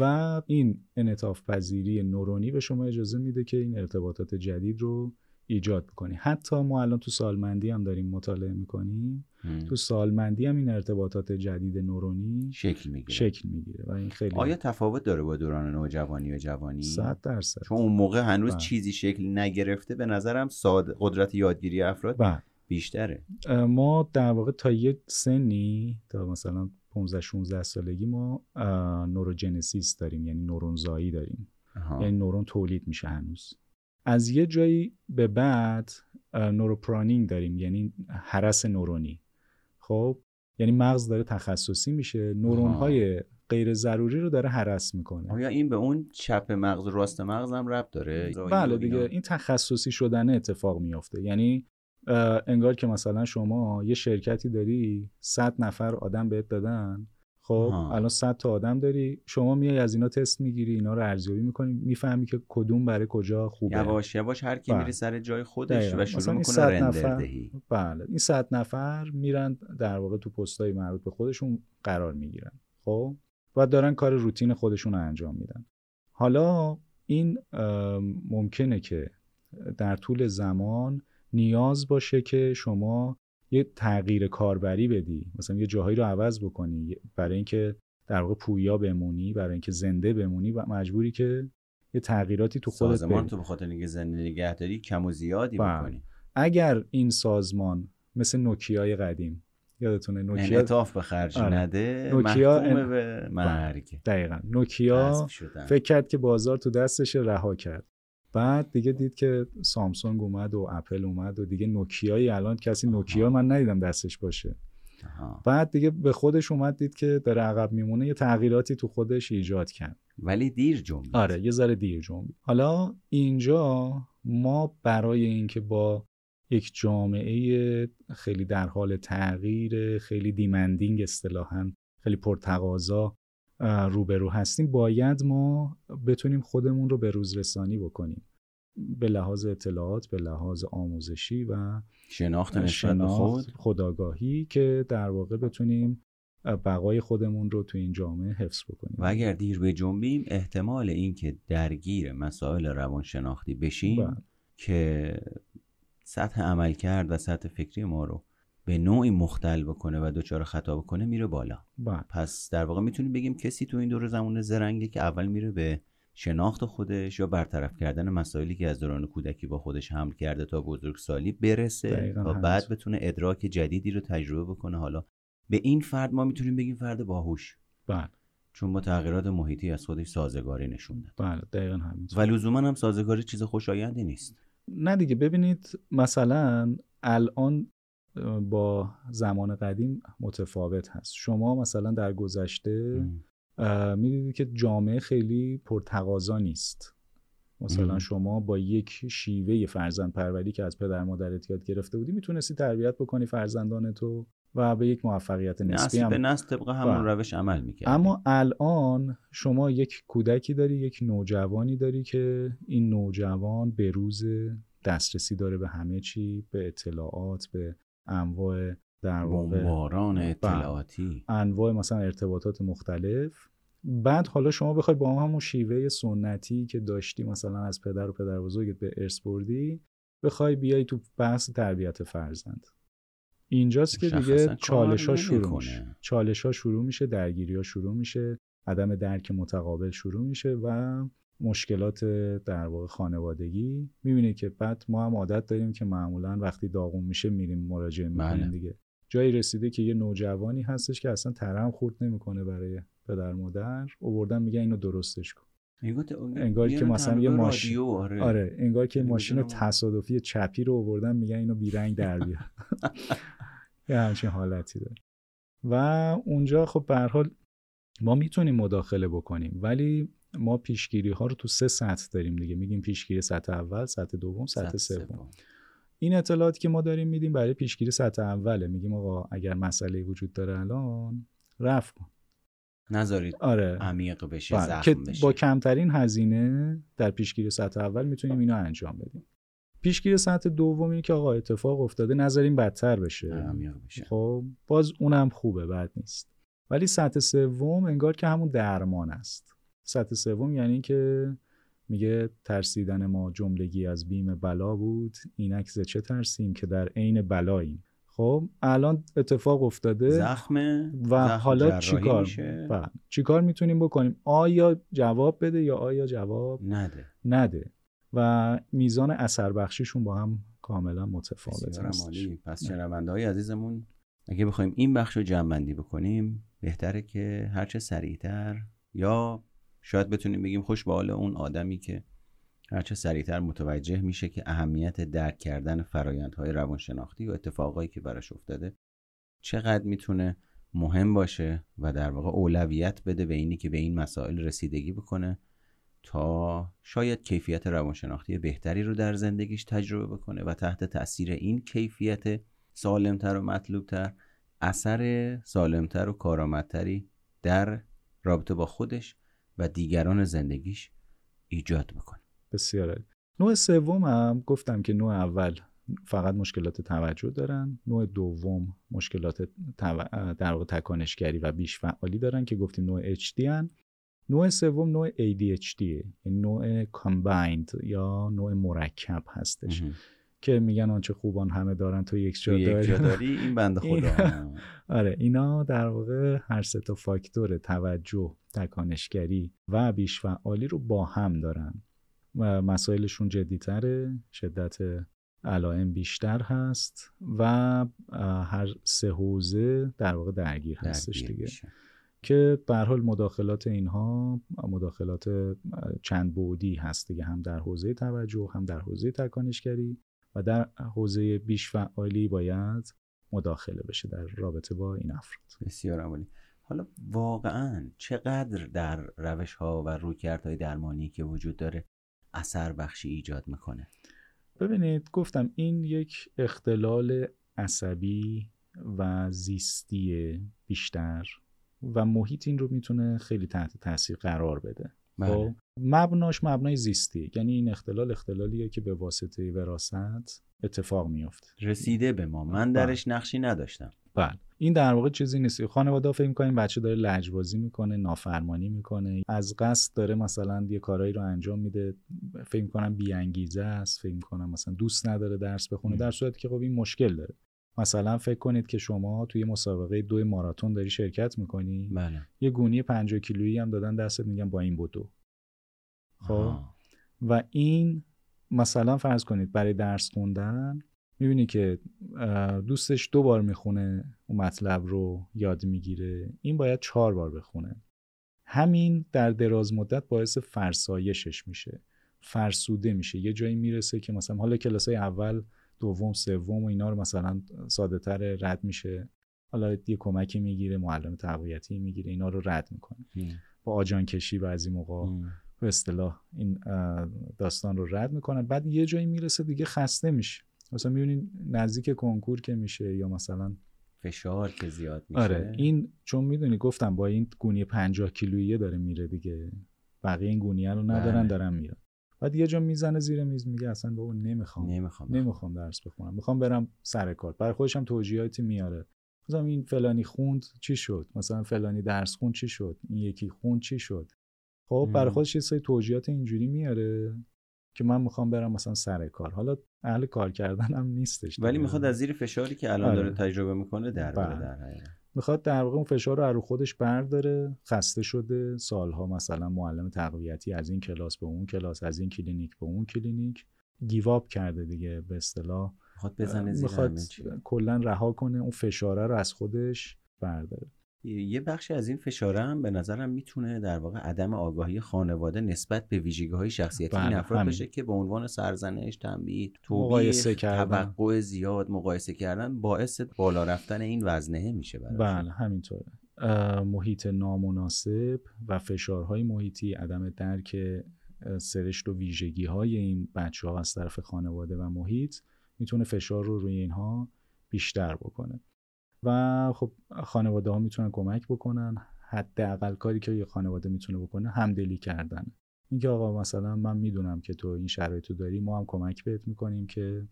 و این انعطاف پذیری نورونی به شما اجازه میده که این ارتباطات جدید رو ایجاد بکنی. حتی ما الان تو سالمندی هم داریم مطالعه می‌کنیم. تو سالمندی هم این ارتباطات جدید نورونی شکل می‌گیره. شکل می‌گیره و این خیلی آیا تفاوت داره با دوران نوجوانی و جوانی؟ 100 درصد. چون اون موقع هنوز بله. چیزی شکل نگرفته به نظرم ساد قدرت یادگیری افراد بله. بیشتره. ما در واقع تا یه سنی تا مثلا 15 16 سالگی ما نوروجنسیس داریم یعنی نورونزایی داریم. یعنی نورون تولید میشه هنوز. از یه جایی به بعد نوروپرانینگ داریم یعنی حرس نورونی. خب یعنی مغز داره تخصصی میشه نورون های غیر ضروری رو داره حرس می‌کنه. آیا این به اون چپ مغز راست مغز هم ربط داره؟ بله دیگه این تخصصی شدن اتفاق میافته. یعنی انگار که مثلا شما یه شرکتی داری 100 نفر آدم بهت دادن خب الان 100 تا آدم داری. شما میای از اینا تست می‌گیری اینا رو ارزیابی می‌کنی می‌فهمی که کدوم برای کجا خوبه. یواش یواش هر کی بله. میره سر جای خودش و شروع می‌کنه رندر بله. این 100 نفر میرن در واقع تو پستای مربوط به خودشون قرار می‌گیرن. خب؟ و دارن کار روتین خودشون رو انجام میدن. حالا این ممکنه که در طول زمان نیاز باشه که شما یه تغییر کاربری بدی مثلا یه جاهایی رو عوض بکنی برای اینکه در واقع پویا بمونی برای اینکه زنده بمونی و مجبوری که یه تغییراتی تو خودت سازمان تو به خاطر اینکه زنده نگه داری کم و زیادی بله. بکنی اگر این سازمان مثل نوکیای قدیم یادتونه نوکیا انعطاف به خرج آره. نده نوکیا ان... به بله. مرگ دقیقا نوکیا فکر کرد که بازار تو دستش رها کرد بعد دیگه دید که سامسونگ اومد و اپل اومد و دیگه نوکیایی الان کسی نوکیا من ندیدم دستش باشه. بعد دیگه به خودش اومد دید که داره عقب میمونه یه تغییراتی تو خودش ایجاد کرد. ولی دیر جنبید. آره یه ذره دیر جنبید. حالا اینجا ما برای اینکه با یک جامعه خیلی در حال تغییر خیلی دیمندینگ اصطلاحا خیلی پرتقاضا روبرو هستیم باید ما بتونیم خودمون رو به روزرسانی بکنیم. به لحاظ اطلاعات به لحاظ آموزشی و شناخت نسبت خود؟ خداگاهی که در واقع بتونیم بقای خودمون رو تو این جامعه حفظ بکنیم. و اگر دیر به جنبیم احتمال اینکه درگیر مسائل روانشناختی بشیم بله. که سطح عمل کرد و سطح فکری ما رو به نوعی مختل بکنه و دچار خطا بکنه میره بالا. با. بله. پس در واقع می‌تونیم بگیم کسی تو این دور زمان زرنگه که اول میره به شناخت خودش یا برطرف کردن مسائلی که از دوران کودکی با خودش حمل کرده تا بزرگسالی برسه تا بعد بتونه ادراک جدیدی رو تجربه بکنه. حالا به این فرد ما می‌تونیم بگیم فرد باهوش. بله. چون با تغییرات محیطی از خودش سازگاری نشون داد. بله دقیقا همین و لزوما هم سازگاری چیز خوشایندی نیست. نه دیگه ببینید مثلا الان با زمان قدیم متفاوت هست. شما مثلا در گذشته می‌دیدید که جامعه خیلی پرتقاضا نیست. مثلا شما با یک شیوه فرزند پروری که از پدر مادرت یاد گرفته بودی می‌تونستی تربیت بکنی فرزندان تو و به یک موفقیت نسبی هم به نسل طبق همون بله. روش عمل می‌کرد اما الان شما یک کودکی داری یک نوجوانی داری که این نوجوان به روز دسترسی داره به همه چی به اطلاعات به انواع در واقع باران بله. اطلاعاتی. انواع مثلا ارتباطات مختلف. بعد حالا شما بخوای با همون شیوه سنتی که داشتی مثلا از پدر و پدر بزرگت به ارث بردی بخوای بیای تو بحث تربیت فرزند. اینجاست که دیگه چالش ها شروع میشه. چالش ها شروع میشه درگیری ها شروع میشه عدم درک متقابل شروع میشه و مشکلات در واقع خانوادگی. می‌بینید که بعد ما هم عادت داریم که معمولا وقتی داغون میشه میریم مراجعه می‌کنیم بله. دیگه. جایی رسیده که یه نوجوانی هستش که اصلا ترم خورد نمی‌کنه برای پدر مادر. اووردن میگه اینو درستش کن. انگار که مثلا یه ماشین آره. آره انگار که ماشین تصادفی چپی رو اووردن میگن اینو بیرنگ در بیار. یه همچین حالتی داره. و اونجا خب به حال ما می‌تونیم مداخله بکنیم ولی ما پیشگیری ها رو تو سه سطح داریم دیگه. میگیم پیشگیری سطح اول سطح دوم سطح سوم. این اطلاعاتی که ما داریم میدیم برای پیشگیری سطح اوله. میگیم آقا اگر مسئله وجود داره الان رفت کن. نذارید آره. عمیق بشه بله. زخم که بشه. با کمترین هزینه در پیشگیری سطح اول می‌تونیم اینو انجام بدیم. پیشگیری سطح دوم اینه که آقا اتفاق افتاده نذاریم بدتر بشه. بشه. خب باز اونم خوبه بد نیست. ولی سطح سوم انگار که همون درمان است. سطح سوم یعنی که میگه ترسیدن ما جملگی از بیم بلا بود. اینک ز چه ترسیم که در عین بلاییم. خب الان اتفاق افتاده زخمه و زخم حالا چیکار بله. چیکار می‌تونیم بکنیم؟ آیا جواب بده یا آیا جواب نده. نده. و میزان اثر بخشیشون با هم کاملا متفاوت هست. پس شنونده های عزیزمون اگه بخوایم این بخش رو جمع بکنیم بهتره که هرچه سریعتر یا شاید بتونیم بگیم خوش به حال اون آدمی که هرچه سریعتر متوجه میشه که اهمیت درک کردن فرایندهای روانشناختی و اتفاقایی که براش افتاده چقدر می‌تونه مهم باشه و در واقع اولویت بده به اینی که به این مسائل رسیدگی بکنه تا شاید کیفیت روانشناختی بهتری رو در زندگیش تجربه بکنه و تحت تاثیر این کیفیت سالمتر و مطلوبتر اثر سالمتر و کارآمدتری در رابطه با خودش و دیگران زندگیش ایجاد بکنه. بسیار نوع سوم هم گفتم که نوع اول فقط مشکلات توجه دارن. نوع دوم مشکلات در واقع تکانشگری و بیش فعالی دارن که گفتیم نوع HD هن. نوع سوم نوع ADHD یعنی نوع کامبایند یا نوع مرکب هستش. که میگن آنچه خوبان همه دارن تو یک جا داری. این بنده خدا. آره اینا در واقع هر سه تا فاکتور توجه تکانشگری و بیش فعالی رو با هم دارن و مسائلشون جدیتره شدت علائم بیشتر هست و هر سه حوزه در واقع درگیر هستش دیگه. که به حال مداخلات اینها مداخلات چند بعدی هست دیگه هم در حوزه توجه هم در حوزه تکانشگری. و در حوزه بیش فعالی باید مداخله بشه در رابطه با این افراد. بسیار عالی. حالا واقعا چقدر در روش ها و رویکردهای درمانی که وجود داره اثر بخشی ایجاد می‌کنه؟ ببینید گفتم این یک اختلال عصبی و زیستی بیشتر و محیط این رو می‌تونه خیلی تحت تاثیر قرار بده. بله. مبناش مبنای زیستی. یعنی این اختلال اختلالیه که به واسطه وراثت اتفاق میفته رسیده به ما. من بله. درش نقشی نداشتم. بله. این در واقع چیزی نیست. خانواده فکر می‌کنن بچه داره لجبازی می‌کنه نافرمانی می‌کنه. از قصد داره مثلا یه کارایی رو انجام میده. فکر می‌کنن بی انگیزه است. فکر می‌کنن مثلا دوست نداره درس بخونه. در صورتی که خب این مشکل داره. مثلا فکر کنید که شما توی مسابقه دو ماراتون داری شرکت می‌کنی. بله. یه گونی 50 کیلویی هم دادن دستت میگن با این بودو. خب؟ و این مثلا فرض کنید برای درس خوندن می‌بینی که دوستش دو بار می‌خونه اون مطلب رو یاد می‌گیره این باید چهار بار بخونه. همین در دراز مدت باعث فرسایشش میشه. فرسوده میشه. یه جایی می‌رسه که مثلا حالا کلاس اول دوم سوم و اینا رو مثلا ساده تر رد میشه. حالا یه کمکی می‌گیره معلم تقویتی می‌گیره اینا رو رد می‌کنه. با آجان کشی بعضی موقع. به اصطلاح این داستان رو رد می‌کنه. بعد یه جایی می‌رسه دیگه خسته میشه مثلا می‌بینین نزدیک کنکور که میشه یا مثلا فشار که زیاد میشه. آره این چون می‌دونی گفتم با این گونی 50 کیلویی داره میره دیگه. بقیه این گونیه رو ندارن بله. دارن میرن. بعد یه جا می‌زنه زیر میز میگه اصلا بابا نمی‌خوام. نمی‌خوام. نمی‌خوام درس بخونم. می‌خوام برم سر کار. برای خودشم توجیهاتی میاره. مثلا این فلانی خوند چی شد؟ مثلا فلانی درس خوند چی شد؟ این یکی خوند چی شد؟ خب برای خودش یه سری توجیهات اینجوری میاره که من می‌خوام برم مثلا سر کار. حالا اهل کار کردن هم نیستش ولی می‌خواد از زیر فشاری که الان داره آره. تجربه می‌کنه در بله. در می‌خواد در واقع اون فشار رو رو خودش برداره. خسته شده. سالها مثلا معلم تقویتی از این کلاس به اون کلاس از این کلینیک به اون کلینیک. give up کرده دیگه به اصطلاح. می‌خواد بزنه زیر می‌خواد کلا رها کنه. اون فشاره رو از خودش برداره. یه بخشی از این فشاره هم به نظرم می‌تونه در واقع عدم آگاهی خانواده نسبت به ویژگی های شخصیتی این بله، افراد بشه که به عنوان سرزنش تنبیه کردن. توقع زیاد مقایسه کردن باعث بالا رفتن این وزنه میشه بله همینطوره. محیط نامناسب و فشارهای محیطی عدم درک سرشت و ویژگی های این بچه ها از طرف خانواده و محیط می‌تونه فشار رو روی اینها بیشتر بکنه. و خب خانواده ها می‌تونن کمک بکنن. حداقل کاری که یه خانواده می‌تونه بکنه همدلی کردن. اینکه آقا مثلا من می‌دونم که تو این شرایطو داری ما هم کمک بهت می‌کنیم که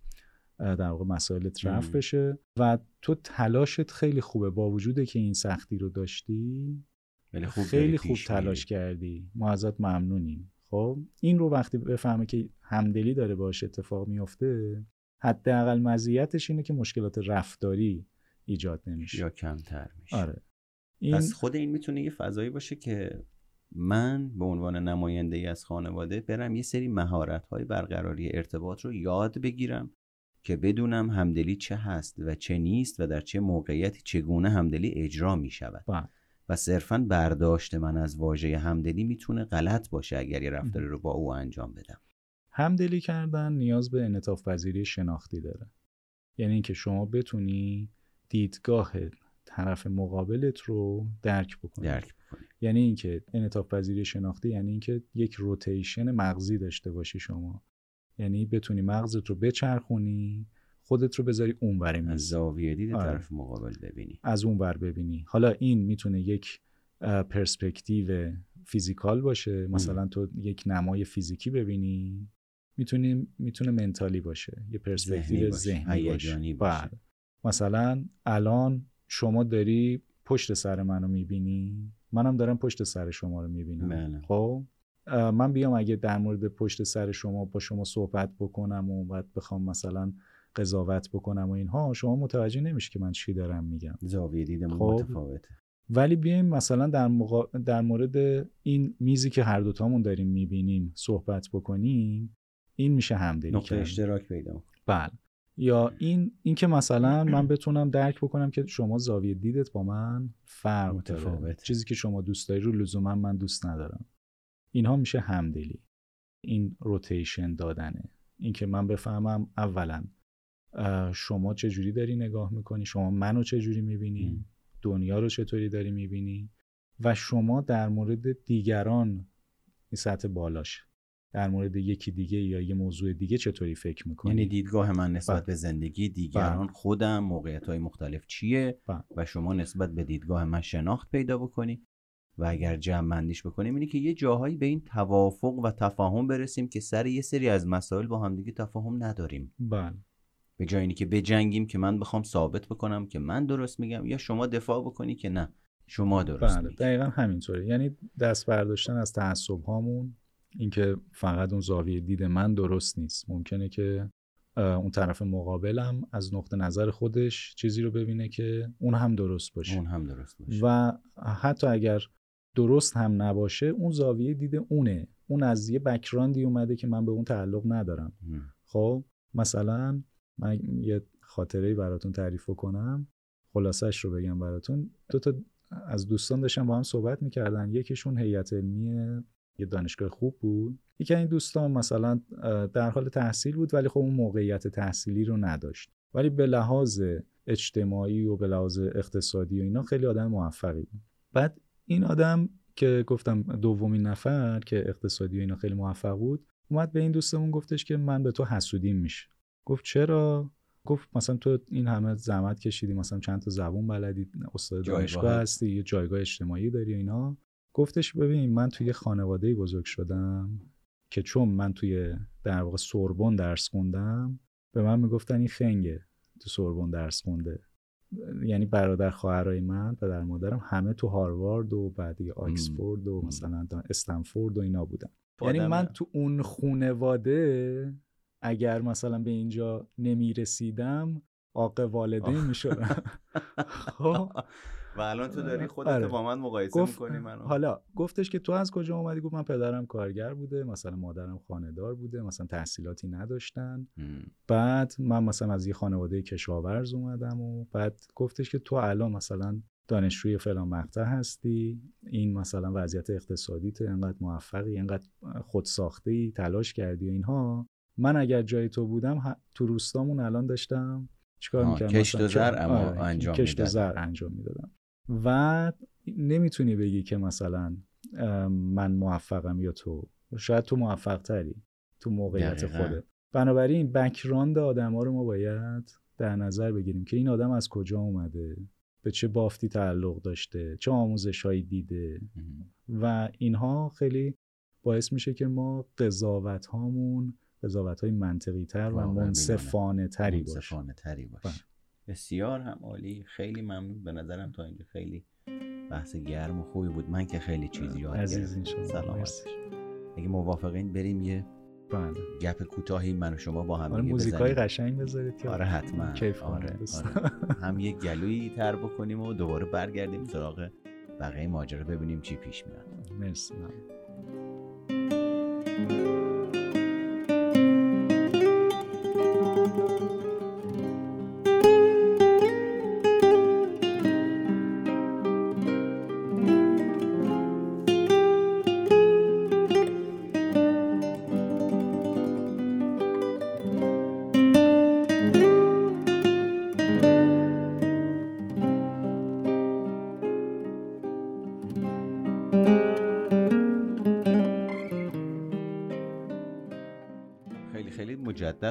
در واقع مسائل رفع بشه. و تو تلاشت خیلی خوبه. با وجوده که این سختی رو داشتی خوب خیلی خوب تلاش کردی. ما ازت ممنونیم. خب این رو وقتی بفهمه که همدلی داره باش اتفاق میفته حداقل مزیتش اینه که مشکلات رفتاری ایجاد نمیشه. یا کمتر میشه. آره. این... پس خود این می‌تونه یه فضایی باشه که من به عنوان نماینده ای از خانواده برم یه سری مهارت های برقراری ارتباط رو یاد بگیرم که بدونم همدلی چه هست و چه نیست و در چه موقعیتی چگونه همدلی اجرا می شود بله. و صرفا برداشت من از واژه همدلی می‌تونه غلط باشه اگر یه رفتاری رو با او انجام بدم. همدلی کردن نیاز به انعطاف پذیری شناختی داره. یعنی اینکه شما بتونی دیدگاه طرف مقابلت رو درک بکنی. درک بکنی. یعنی اینکه انعطاف پذیری شناختی یعنی اینکه یک روتیشن مغزی داشته باشی شما. یعنی بتونی مغزت رو بچرخونی خودت رو بذاری اونور میز از زاویه دید آره. طرف مقابل ببینی. از اونور ببینی. حالا این می‌تونه یک پرسپکتیو فیزیکال باشه. مثلا تو یک نمای فیزیکی ببینی می‌تونی می‌تونه منتالی باشه. یه پرسپکتیو ذهنی باشه, باشه. بله. مثلا الان شما داری پشت سر منو می‌بینی؟ منم دارم پشت سر شما رو می‌بینم. بله. خب؟ من بیام اگه در مورد پشت سر شما با شما صحبت بکنم و بعد بخوام مثلا قضاوت بکنم و اینها شما متوجه نمیشه که من چی دارم میگم. زاویه دیدم خب؟ متفاوته. ولی بیایم مثلا در, در مورد این میزی که هر دوتامون داریم می‌بینیم صحبت بکنیم این میشه همدلی نقطه اشتراک پیدا. بله. یا این این که مثلا من بتونم درک بکنم که شما زاویه دیدت با من فرق متفاوت چیزی که شما دوست داری رو لزوما من دوست ندارم. اینها میشه همدلی. این روتیشن دادنه. اینکه من بفهمم اولا شما چه جوری داری نگاه می‌کنی؟ شما منو چه جوری می‌بینی دنیا رو چطوری داری می‌بینی؟ و شما در مورد دیگران این سطح بالاش. در مورد یکی دیگه یا یه موضوع دیگه چطوری فکر می‌کنی؟ یعنی دیدگاه من نسبت بله. به زندگی دیگران بله. خودم موقعیت های مختلف چیه؟ بله. و شما نسبت به دیدگاه من شناخت پیدا بکنی. و اگر جمع بندیش بکنیم اینه که یه جاهایی به این توافق و تفاهم برسیم که سر یه سری از مسائل با همدیگه تفاهم نداریم. بله. به جای که بجنگیم که من بخوام ثابت بکنم که من درست میگم یا شما دفاع بکنی که نه شما درست بله دقیقا همینطوره. یعنی دست برداشتن از تعصب هامون اینکه فقط اون زاویه دید من درست نیست. ممکنه که اون طرف مقابلم از نقطه نظر خودش چیزی رو ببینه که اون هم درست باشه. اون هم درست باشه. و حتی اگر درست هم نباشه اون زاویه دید اونه. اون از یه بکراندی اومده که من به اون تعلق ندارم. خب مثلا من یه خاطره براتون تعریف کنم خلاصش رو بگم براتون. دو تا از دوستان داشتن با هم صحبت می‌کردن. یکیشون هیئت علمی یه دانشگاه خوب بود. یکی این دوستان مثلا در حال تحصیل بود ولی خب اون موقعیت تحصیلی رو نداشت. ولی به لحاظ اجتماعی و به لحاظ اقتصادی و اینا خیلی آدم موفقی بود. بعد این آدم که گفتم دومین نفر که اقتصادی و اینا خیلی موفق بود اومد به این دوستمون گفتش که من به تو حسودیم میشه. گفت چرا؟ گفت مثلا تو این همه زحمت کشیدی مثلا چند تا زبون بلدی استاد دانشگاه هستی یه جایگاه اجتماعی داری اینا. گفتش ببین من توی خانواده بزرگ شدم که چون من توی در واقع سوربن درس خوندم به من می‌گفتن این خنگه تو سوربن درس خونده. یعنی برادر خواهرای من پدر مادرم همه تو هاروارد و بعدی آکسفورد و مثلا استنفورد و اینا بودن. یعنی من تو اون خونواده اگر مثلا به اینجا نمی رسیدم آق والدین می شدم خب؟ و الان تو داری خودت آره. با من مقایسه گفت... می‌کنی منو؟ حالا گفتش که تو از کجا اومدی؟ گفت من پدرم کارگر بوده مثلا مادرم خانهدار بوده مثلا تحصیلاتی نداشتن. بعد من مثلا از یه خانواده کشاورز اومدم و بعد گفتش که تو الان مثلا دانشجوی فلان مقطع هستی این مثلا وضعیت اقتصادیت انقدر موفقی انقدر خودساخته ای تلاش کردی و اینها. من اگر جای تو بودم تو روستامون الان داشتم چیکار می‌کردم؟ کشت و زر اما آره، انجام کشت و زر انجام می‌دادم. و نمی‌تونی بگی که مثلا من موفقم یا تو. شاید تو موفق تری تو موقعیت خوده بنابراین بکراند آدم ها رو ما باید در نظر بگیریم که این آدم از کجا اومده به چه بافتی تعلق داشته چه آموزش هایی دیده و اینها خیلی باعث میشه که ما قضاوت هامون قضاوت های منطقی تر و منصفانه تری باشه. تری باشه. بله. بسیار هم عالی. خیلی ممنون. به نظرم تا اینجا خیلی بحث گرم و خوبی بود. من که خیلی چیزی یاد گرفتم. سلامت اگه موافقین بریم یه بله. گپ کوتاهی من و شما با هم آره موزیکای قشنگ بذارید که آره حتما. کیف آره, آره. هم یه گلویی تر بکنیم و دوباره برگردیم سراغ بقیه ماجرا. ببینیم چی پیش میاد. مرسی.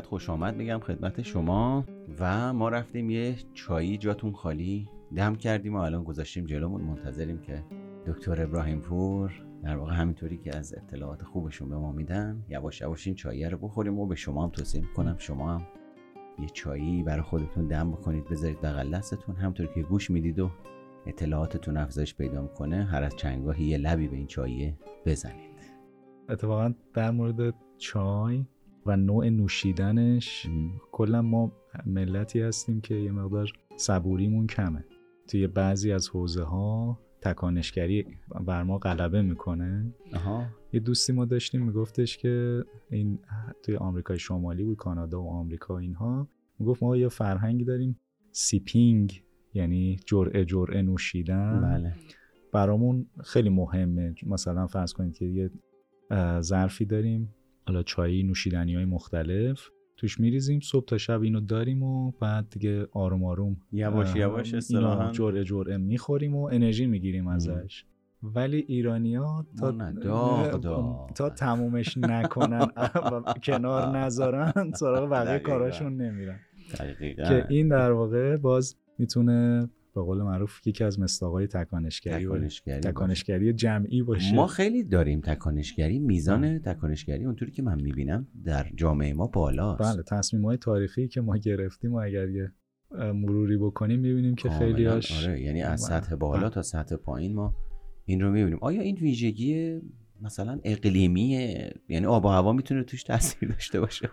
مجدد خوش آمد میگم خدمت شما. و ما رفتیم یه چایی جاتون خالی دم کردیم و الان گذاشتیم جلومون. منتظریم که دکتر ابراهیم پور در واقع همینطوری که از اطلاعات خوبشون به ما میدن یواش یواش این چایی رو بخوریم و به شما هم توصیه می‌کنم. شما هم یه چایی برای خودتون دم بکنید بذارید بغل دستتون. همطور که گوش می‌دید و اطلاعاتتون افزایش پیدا می‌کنه هر از چنگاهی یه لبی به این چاییه بزنید. اتفاقا در مورد چای و نوع نوشیدنش کلا ما ملتی هستیم که یه مقدار صبوریمون کمه. توی بعضی از حوزه ها تکانشگری بر ما غلبه می‌کنه. آها. یه دوستی ما داشتیم میگفتش که این توی آمریکای شمالی بود کانادا و آمریکا اینها. می‌گفت ما یه فرهنگی داریم سیپینگ یعنی جرعه جرعه نوشیدن. بله. برامون خیلی مهمه. مثلا فرض کنید که یه ظرفی داریم. حالا چایی نوشیدنی های مختلف. توش میریزیم صبح تا شب اینو داریم و بعد دیگه آروم آروم یواش یواش اینو جرعه جرعه می‌خوریم و انرژی می‌گیریم ازش. ولی ایرانیا تا داغ تا تمومش نکنن کنار نذارن سراغ بقیه کاراشون نمیرن. که این در واقع باز می‌تونه به قول معروف یکی از مستاقای تکانشگری تکانشگری, تکانشگری جمعی باشه. ما خیلی داریم تکانشگری میزان تکانشگری اونطوری که من می‌بینم در جامعه ما بالاست. بله تصمیم های تاریخی که ما گرفتیم و اگر یه مروری بکنیم می‌بینیم که خیلی هاش آره یعنی از سطح بالا بله. تا سطح پایین ما این رو می‌بینیم. آیا این ویژگی مثلا اقلیمی یعنی آب و هوا می‌تونه توش تاثیر داشته باشه؟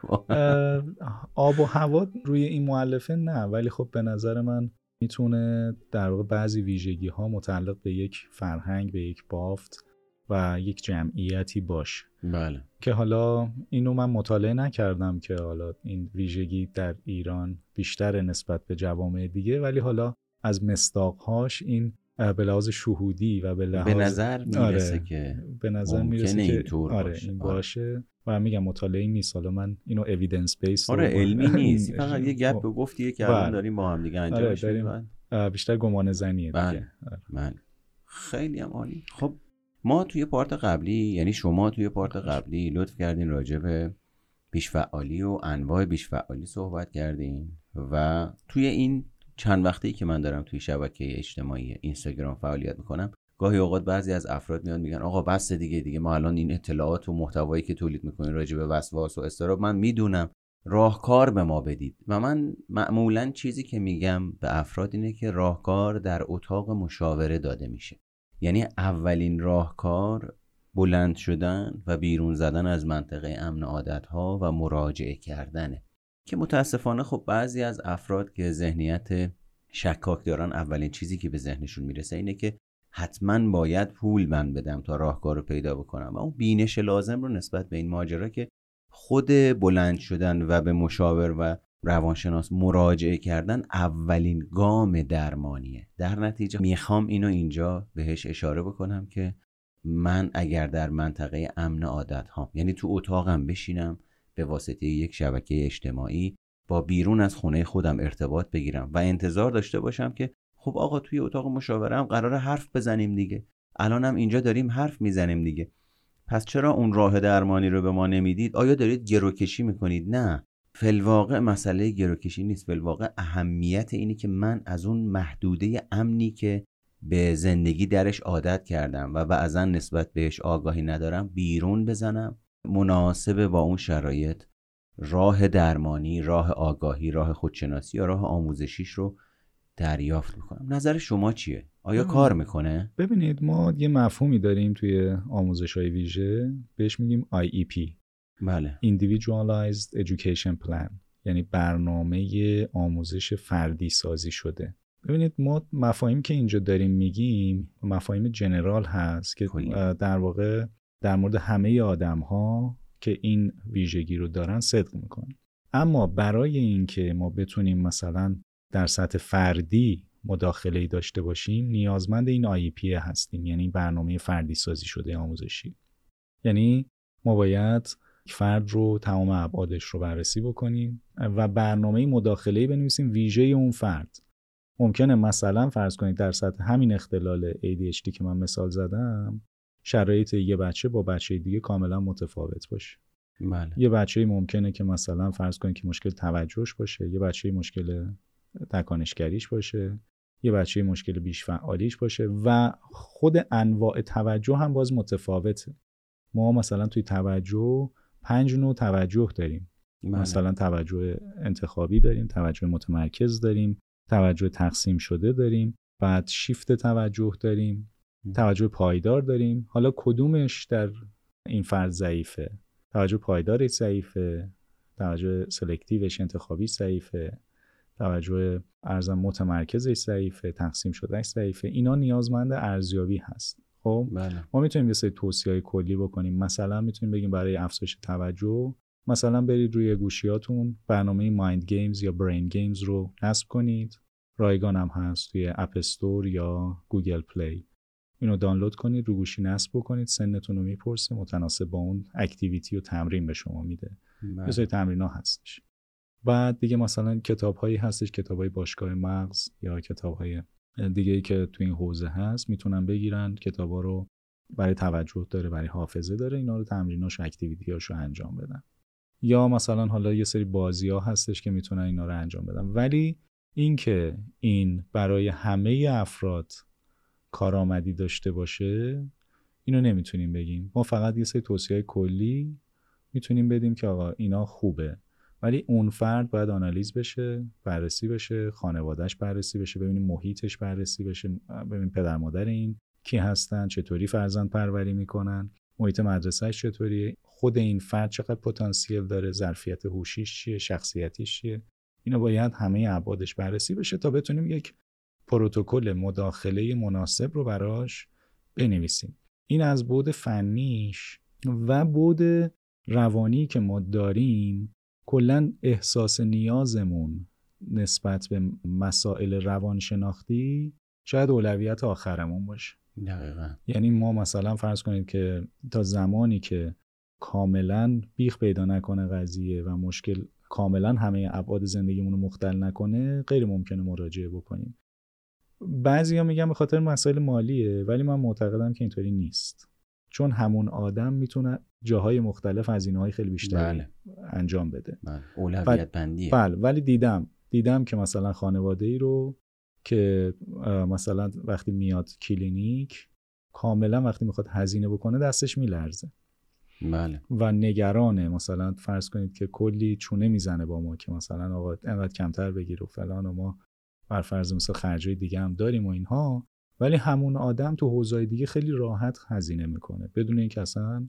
آب و هوا روی این معلفه نه ولی خب به نظر من می‌تونه در واقع بعضی ویژگی ها متعلق به یک فرهنگ به یک بافت و یک جمعیتی باشه. بله. که حالا اینو من مطالعه نکردم که حالا این ویژگی در ایران بیشتر نسبت به جوامع دیگه ولی حالا از مستاقهاش این به لحاظ شهودی و به لحاظ به نظر می‌رسه آره، که به نظر می‌رسه که آره باشه. این آره. باشه. و میگم مطالعه نیست. حالا من اینو اوییدنس بیس آره علمی نیست. فقط یه گپ گفتیه که الان بله. داریم با هم دیگه انجام آره بیشتر گمان زنیه بله. دیگه بله. خیلی هم عالی. خب ما توی پارت قبلی یعنی شما توی پارت قبلی لطف کردین راجع به بیش فعالی و انواع بیش فعالی صحبت کردین و توی این چند وقتی که من دارم توی شبکه اجتماعی اینستاگرام فعالیت می‌کنم گاهی اوقات بعضی از افراد میان میگن آقا بس دیگه دیگه ما الان این اطلاعات و محتوایی که تولید می‌کنیم راجع به وسواس و استراب من می‌دونم راهکار به ما بدید. و من معمولا چیزی که میگم به افراد اینه که راهکار در اتاق مشاوره داده میشه. یعنی اولین راهکار بلند شدن و بیرون زدن از منطقه امن عادت ها و مراجعه کردنه. که متاسفانه خب بعضی از افراد که ذهنیت شکاک دارن اولین چیزی که به ذهنشون می‌رسه اینه که حتما باید پول من بدم تا راهکار رو پیدا بکنم. و اون بینش لازم رو نسبت به این ماجرا که خود بلند شدن و به مشاور و روانشناس مراجعه کردن اولین گام درمانیه. در نتیجه می‌خوام اینو اینجا بهش اشاره بکنم که من اگر در منطقه امن عادت ها یعنی تو اتاقم بشینم به واسطه یک شبکه اجتماعی با بیرون از خونه خودم ارتباط بگیرم و انتظار داشته باشم که خب آقا توی اتاق مشاوره هم قرار حرف بزنیم دیگه. الان هم اینجا داریم حرف می‌زنیم دیگه. پس چرا اون راه درمانی رو به ما نمی‌دید؟ آیا دارید گروکشی می‌کنید؟ نه. فلواقع مسئله گروکشی نیست. فلواقع اهمیت اینی که من از اون محدوده امنی که به زندگی درش عادت کردم و بعضا نسبت بهش آگاهی ندارم بیرون بزنم مناسب با اون شرایط راه درمانی راه آگاهی راه خودشناسی یا راه آموزشیش رو دریافت می‌کنم. نظر شما چیه؟ آیا کار می‌کنه؟ ببینید ما یه مفهومی داریم توی آموزش های ویژه بهش میگیم IEP بله. Individualized Education Plan یعنی برنامه آموزش فردی سازی شده. ببینید ما مفاهیم که اینجا داریم میگیم مفاهیم جنرال هست که در واقع در مورد همه آدم ها که این ویژگی رو دارن صدق می‌کنن. اما برای اینکه ما بتونیم مثلا در سطح فردی مداخله داشته باشیم نیازمند این IEP هستیم یعنی برنامه فردی سازی شده آموزشی. یعنی ما باید فرد رو تمام ابعادش رو بررسی بکنیم و برنامه مداخله بنویسیم ویژه اون فرد. ممکنه مثلا فرض کنید در سطح همین اختلال ADHD که من مثال زدم شرایط یه بچه با بچه دیگه کاملا متفاوت باشه بله. یه بچه ممکنه که مثلا فرض کنید که مشکل توجهش باشه یه بچه مشکل تکانشگریش باشه یه بچه مشکل بیش فعالیش باشه و خود انواع توجه هم باز متفاوته ما مثلا توی توجه پنج نوع توجه داریم بله. مثلا توجه انتخابی داریم توجه متمرکز داریم توجه تقسیم شده داریم بعد شیفت توجه داریم توجه پایدار داریم. حالا کدومش در این فرد ضعیفه؟ توجه پایدارش ضعیفه. توجه selective ش انتخابی ضعیفه. توجه عرضم متمرکزش ضعیفه. تقسیم شدهش ضعیفه. اینا نیازمند ارزیابی هست. خب؟ بله. ما می‌تونیم یه سری توصیه کلی بکنیم. مثلا می‌تونیم بگیم برای افزایش توجه مثلا برید روی گوشیاتون برنامه Mind Games یا Brain Games رو نصب کنید. رایگان هم هست توی App Store یا Google Play اینو دانلود کنید رو گوشی نصب بکنید سنتون رو می‌پرسه متناسب با اون activity و تمرین به شما میده. بله. یه سری تمرین ها هستش. بعد دیگه مثلا کتاب هایی هستش کتاب های باشگاه مغز یا کتاب های دیگه ای که تو این حوزه هست می‌تونن بگیرن کتابا رو برای توجه داره برای حافظه داره اینا رو تمریناش و اکتیویتیاش رو انجام بدن. یا مثلا حالا یه سری بازی ها هستش که می‌تونن اینا رو انجام بدن. ولی اینکه این برای همه افراد کارآمدی داشته باشه اینو نمی‌تونیم بگیم. ما فقط یه سری توصیه کلی می‌تونیم بدیم که آقا اینا خوبه. ولی اون فرد باید آنالیز بشه بررسی بشه خانوادهش بررسی بشه ببینیم محیطش بررسی بشه ببینیم پدر مادر این کی هستن چطوری فرزند پروری می‌کنن محیط مدرسهش چطوریه خود این فرد چقدر پتانسیل داره ظرفیت هوشیش چیه شخصیتیش چیه؟ اینا باید همه ابعادش بررسی بشه تا بتونیم یک پروتکل مداخله مناسب رو براش بنویسیم. این از بود فنیش و بود روانی که ما داریم کلا احساس نیازمون نسبت به مسائل روانشناختی شاید اولویت آخرمون باشه. دقیقا. یعنی ما مثلا فرض کنید که تا زمانی که کاملا بیخ پیدا نکنه قضیه و مشکل کاملا همه ابعاد زندگیمون رو مختل نکنه غیر ممکنه مراجعه بکنیم. بعضیا میگن به خاطر مسائل مالیه ولی من معتقدم که اینطوری نیست. چون همون آدم می‌تونه جاهای مختلف از اینهای خیلی بیشتری بله. انجام بده. بله. اولویت بندیه. بله ولی دیدم دیدم که مثلا خانواده ای رو که مثلا وقتی میاد کلینیک کاملا وقتی می‌خواد هزینه بکنه دستش میلرزه. بله. و نگرانه. مثلا فرض کنید که کلی چونه می‌زنه با ما که مثلا آقا انقدر کمتر بگیر و فلان و ما بر فرض مثل خرجای دیگه هم داریم و اینها ولی همون آدم تو حوزه‌های دیگه خیلی راحت هزینه می‌کنه بدون اینکه اصلا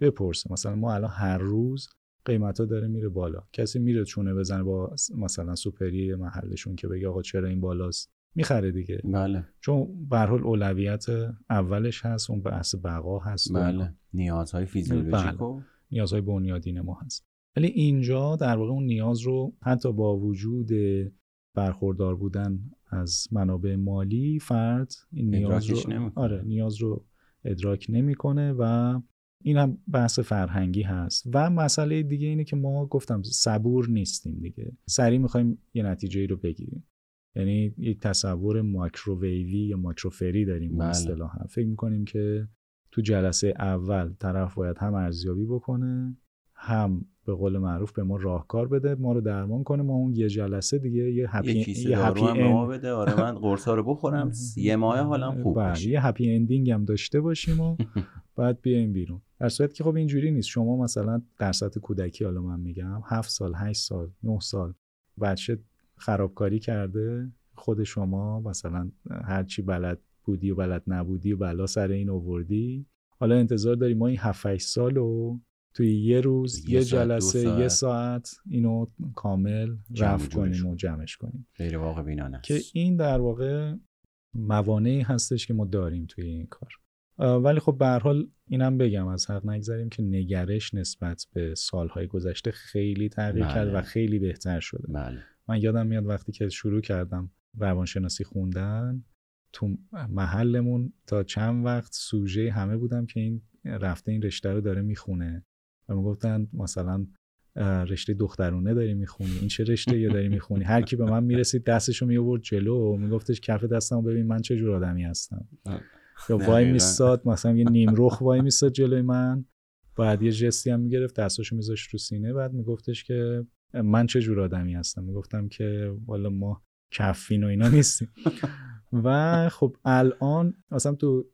بپرسه. مثلا ما الان هر روز قیمت ها داره میره بالا. کسی میره چونه بزنه با مثلا سوپری محلشون که بگه آقا چرا این بالاست؟ می‌خره دیگه. بله. چون به حال اولویت اولش هست اون بحث بقا هست بله. نیازهای فیزیولوژیک و نیازهای بنیادین ما هست. ولی اینجا در واقع اون نیاز رو حتی با وجود برخوردار بودن از منابع مالی فرد این نیاز رو. آره نیاز رو ادراک نمی‌کنه و این هم بحث فرهنگی هست و مسئله دیگه اینه که ما گفتم صبور نیستیم دیگه سریع می‌خوایم یه نتیجه رو بگیریم یعنی یک تصور ماکروویوی یا ماکروفری داریم بله. اصطلاحا فکر می‌کنیم که تو جلسه اول طرف باید هم ارزیابی بکنه هم به قول معروف به ما راهکار بده ما رو درمان کنه ما اون یه جلسه دیگه یه هپی یه کیسه یه هپی هم به ما بده. آره من قرصا رو بخورم. یه ماه حالم خوب بله، بشه یه هپی اندینگ هم داشته باشیم و بعد بیایم بیرون. در صورتی که خب اینجوری نیست. شما مثلا در سطح کودکی حالا من میگم هفت سال هشت سال نه سال بچه خرابکاری کرده خود شما مثلا هرچی بلد بودی و بلد نبودی و بلا سر این آوردی حالا انتظار داری ما این 7 8 سال رو توی یه روز یه یه, ساعت، جلسه ساعت. یه ساعت اینو کامل جورش کنیم و. جمعش کنیم غیر واقع بینانه که این در واقع موانعی هستش که ما داریم توی این کار ولی خب به هر حال اینم بگم از حق نگذاریم که نگرش نسبت به سالهای گذشته خیلی تغییر بله. کرد و خیلی بهتر شده بله من یادم میاد وقتی که شروع کردم روانشناسی خوندن تو محلمون تا چند وقت سوژه همه بودم که این رفته این رشته رو داره می‌خونه و می‌گفتن مثلا رشته دخترونه داری می‌خونی. این چه رشته یه داری می‌خونی؟ هر کی به من می‌رسید دستشو میآورد جلو و میگفتش کف دستمو ببین من چه جور آدمی هستم. یا وای. میستاد مثلا یه نیم رخ وای میستاد جلوی من. بعد یه جستی هم می‌گرفت دستاشو میذاشت رو سینه. بعد میگفتش که من چه جور آدمی هستم؟ می‌گفتم که والا ما کفین و اینا نیستیم. و خب الان مثلا تو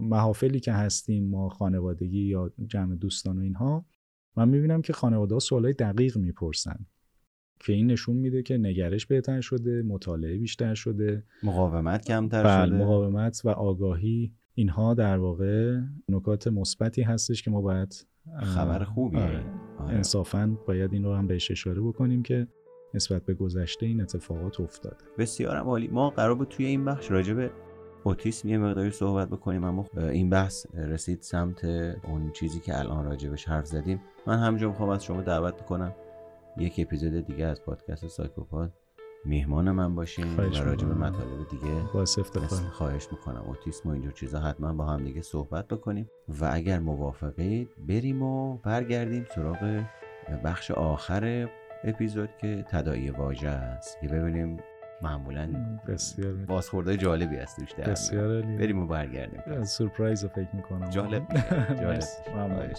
محافلی که هستیم ما خانوادگی یا جمع دوستان و اینها من می‌بینم که خانواده ها سوالای دقیق می‌پرسن. که این نشون میده که نگرش بهتر شده مطالعه بیشتر شده. مقاومت کمتر بله شده. مقاومت و آگاهی. اینها در واقع نکات مثبتی هستش که ما باید خبر خوبیه. آره. آره. انصافا باید این رو هم بهش اشاره بکنیم که نسبت به گذشته این اتفاقات افتاده. بسیارم عالی. ما قرار بود توی این بخش راجع به اوتیسم یه مقداری صحبت بکنیم اما این بحث رسید سمت اون چیزی که الان راجبش حرف زدیم. من همینجا می‌خوام از شما دعوت بکنم یک اپیزود دیگه از پادکست سایکوپاد میهمان من باشین و راجع به می‌کنم. مطالب دیگه خواهش می‌کنم. اوتیسم و اینجور چیزا حتما با هم دیگه صحبت بکنیم. و اگر موافقید بریم و برگردیم سراغ بخش آخر اپیزود که تداعی واژه است. که ببینیم معمولا بسیار بازخورده جالبی هست توش در. بسیار عالی. بریم و برگردیم سورپرایز رو فکر می‌کنم جالب. جالب. ممنون.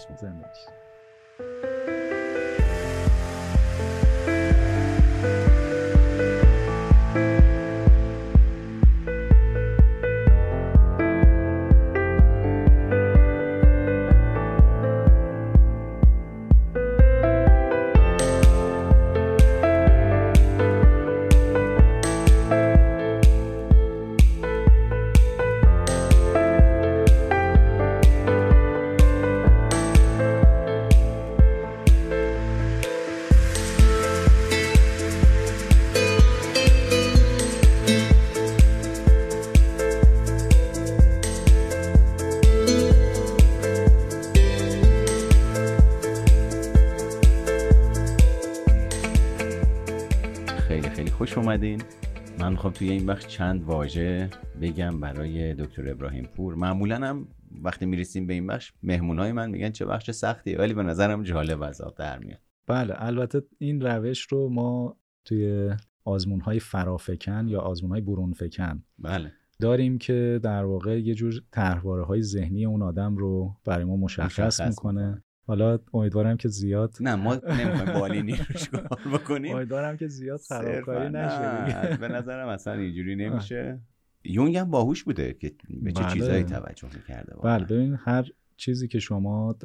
می‌خوام توی این بخش چند واژه بگم برای دکتر ابراهیم پور. معمولا هم وقتی می‌رسیم به این بخش مهمونای من میگن چه بخش سختیه ولی به نظرم جالب از آب در میاد. بله البته این روش رو ما توی آزمون های فرافکن یا آزمون های برون فکن بله. داریم که در واقع یه جور طرحواره های ذهنی اون آدم رو برای ما مشخص, مشخص می‌کنه. حالا امیدوارم که زیاد نه ما نمی‌خوایم بالینی روش کار بکنیم امیدوارم که زیاد خرابکاری نشه. به نظرم اصلا اینجوری نمیشه یونگ هم باهوش بوده که به چه بله. چیزایی توجه می‌کرده بله ببین هر چیزی که شما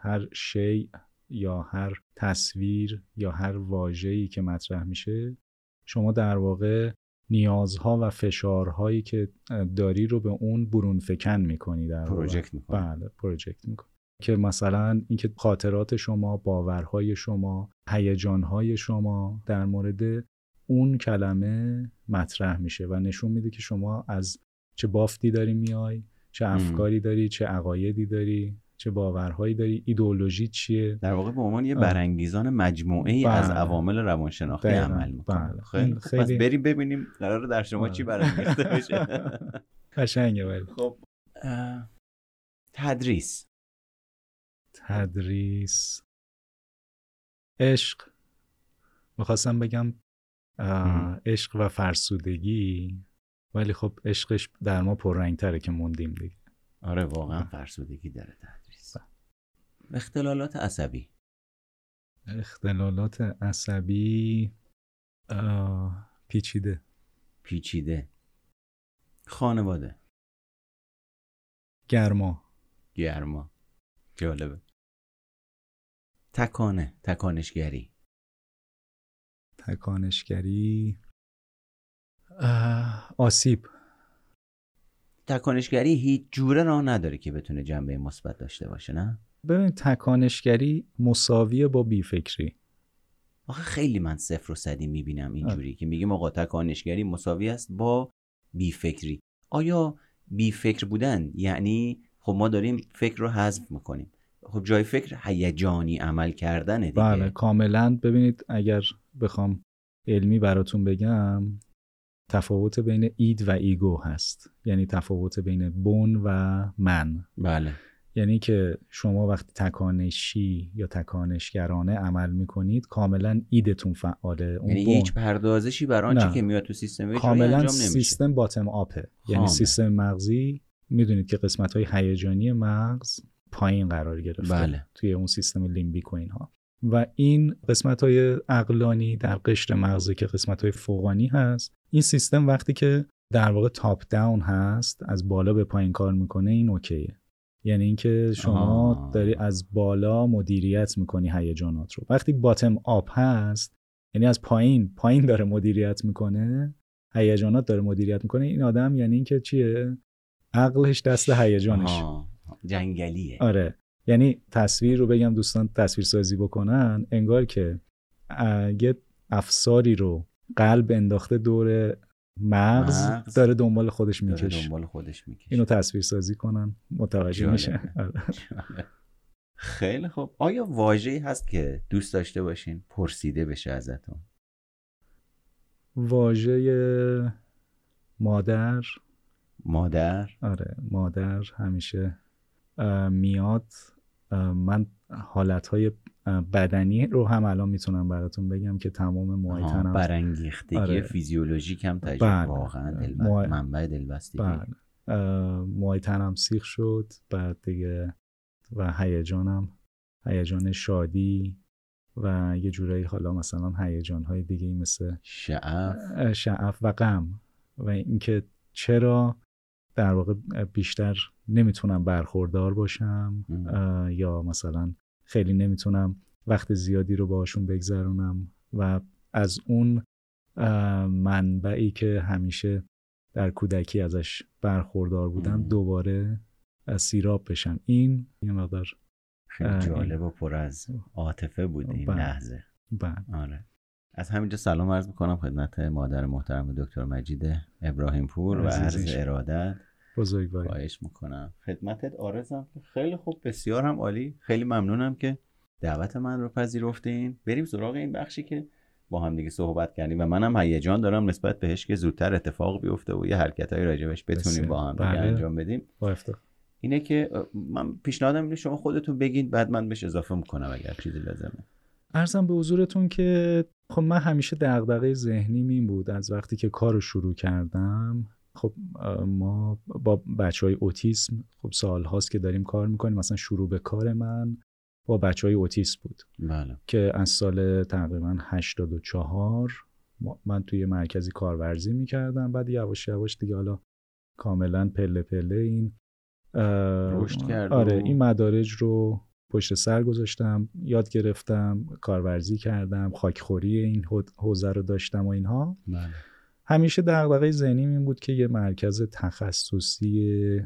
هر شی یا هر تصویر یا هر واژه‌ای که مطرح میشه شما در واقع نیازها و فشارهایی که داری رو به اون برون فکن می‌کنی در. پروژکت می‌کنه بله پروژکت می‌کنی که مثلا اینکه خاطرات شما باورهای شما هیجانهای شما در مورد اون کلمه مطرح میشه و نشون میده که شما از چه بافتی داری میای چه افکاری داری چه عقایدی داری چه باورهایی داری ایدئولوژی چیه در واقع به عنوان یه. برانگیزان مجموعه ای از بله. عوامل روانشناختی. عمل می‌کنه بله. خیلی این خوب. پس خیلی- بریم ببینیم قرار در شما چی بله. برانگیخته بشه قشنگه ولی خب تدریس تدریس. عشق. می‌خواستم بگم عشق و فرسودگی ولی خب عشقش در ما پررنگتره که موندیم دیگه. آره واقعا فرسودگی داره تدریس. اختلالات عصبی. اختلالات عصبی پیچیده. پیچیده. خانواده. گرما. گرما. جالبه. تکانه تکانشگری. تکانشگری. آسیب. تکانشگری هیچ جوره راه نداره که بتونه جنبه مثبت داشته باشه نه؟ ببین تکانشگری مساویه با بیفکری. آخه خیلی من صفر و صدی می‌بینم اینجوری که میگیم آقا تکانشگری مساوی است با بیفکری. آیا بیفکر بودن یعنی خب ما داریم فکر رو حذف می‌کنیم. خب جای فکر هیجانی عمل کردنه دیگه. بله کاملا. ببینید اگر بخوام علمی براتون بگم تفاوت بین اید و ایگو هست. یعنی تفاوت بین بون و من. بله. یعنی که شما وقتی تکانشی یا تکانشگرانه عمل می‌کنید کاملا ایدتون فعاله. اون یعنی هیچ پردازشی بر آنچه که میاد تو سیستم کاملا سیستم bottom-up ه یعنی سیستم مغزی می‌دونید که قسمت های هیجانی مغز پایین قرار گرفته بله. توی اون سیستم limbic و اینها. و این قسمت های عقلانی در قشر مغزی که قسمت های فوقانی هست این سیستم وقتی که در واقع top-down هست از بالا به پایین کار می‌کنه این okay ه. یعنی اینکه شما آه. داری از بالا مدیریت می‌کنی هیجانات رو. وقتی bottom-up هست یعنی از پایین پایین داره مدیریت می‌کنه هیجانات داره مدیریت می‌کنه این آدم یعنی اینکه چیه؟ عقلش دست هیجانش. جنگلیه. آره. یعنی تصویر رو بگم دوستان تصویر سازی بکنن انگار که یه افساری رو قلب انداخته دور مغز, مغز. داره دنبال خودش میکش دنبال خودش میکش اینو تصویر سازی کنن متوجه میشه. آره. خیلی خوب. آیا واژه‌ای هست که دوست داشته باشین پرسیده بشه ازتون؟ واژه مادر. مادر؟ آره مادر همیشه میاد من حالتهای بدنی رو هم الان می‌تونم براتون بگم که تمام موهای تنم برانگیختگی آره. فیزیولوژیک هم تجربه بله. واقعا دل منبع دلبستگی بله. موهای تنم سیخ شد بعد دیگه و هیجانم هیجان شادی و یه جورایی حالا مثلا هیجان های دیگه مثل شعف شعف و غم و اینکه چرا در واقع بیشتر نمی‌تونم برخوردار باشم یا مثلا خیلی نمی‌تونم وقت زیادی رو باشون بگذرونم و از اون منبعی که همیشه در کودکی ازش برخوردار بودم دوباره سیراب بشم. این یه مقدار خیلی جالب و پر از عاطفه بود این بله. لحظه. بله. آره. از همینجا سلام عرض می‌کنم خدمت مادر محترم دکتر مجید ابراهیم پور و عرض ارادت بزرگواری. خواهش می‌کنم. خدمتت آرزم خیلی خوب بسیار هم عالی. خیلی ممنونم که دعوت من رو پذیرفتین. بریم سراغ این بخشی که با هم دیگه صحبت کردیم و منم هیجان دارم نسبت بهش که زودتر اتفاق بیفته و یه حرکت های راجبش بتونیم با هم بله. انجام بدیم. با اینه که من پیشنهادم اینه شما خودتون بگین بعد من بهش اضافه می‌کنم اگر چیزی لازمه. ارزم به حضورتون که خب من همیشه دغدغه ذهنی این بود از وقتی که کار رو شروع کردم. خب ما با بچه های اوتیسم خب سال هاست که داریم کار می‌کنیم مثلا شروع به کار من با بچه های اوتیسم بود بله. که از سال تقریبا 84 من توی مرکزی کارورزی می‌کردم بعد یواش یواش دیگه حالا کاملا پله پله این رشد کرد آره این مدارج رو پشت سر گذاشتم یاد گرفتم کارورزی کردم خاکخوری این حوزه رو داشتم و اینها بله. همیشه دغدغه ذهنی این بود که یه مرکز تخصصی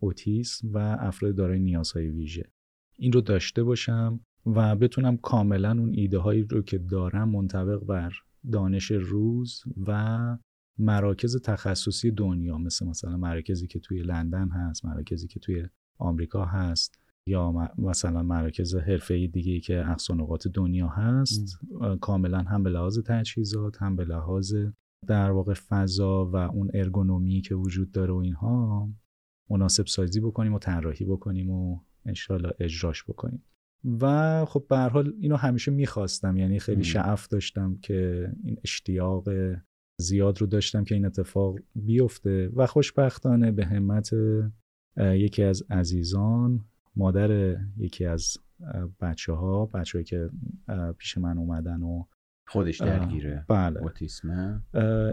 اوتیسم و افراد دارای نیازهای ویژه. این رو داشته باشم و بتونم کاملا اون ایده هایی رو که دارم منطبق بر دانش روز و مراکز تخصصی دنیا مثل مثلا مراکزی که توی لندن هست مراکزی که توی آمریکا هست یا مثلا مراکز حرفه‌ای دیگه که اقصا نقاط دنیا هست کاملا هم به لحاظ تجهیزات هم به لحاظ در واقع فضا و اون ارگونومی که وجود داره و اینها مناسب سازی بکنیم و طراحی بکنیم و انشالله اجراش بکنیم. و خب به هر حال اینو همیشه می‌خواستم یعنی خیلی شعف داشتم که این اشتیاق زیاد رو داشتم که این اتفاق بیفته و خوشبختانه به همت یکی از عزیزان مادر یکی از بچه ها بچه که پیش من اومدن و خودش درگیره بله. اوتیسمه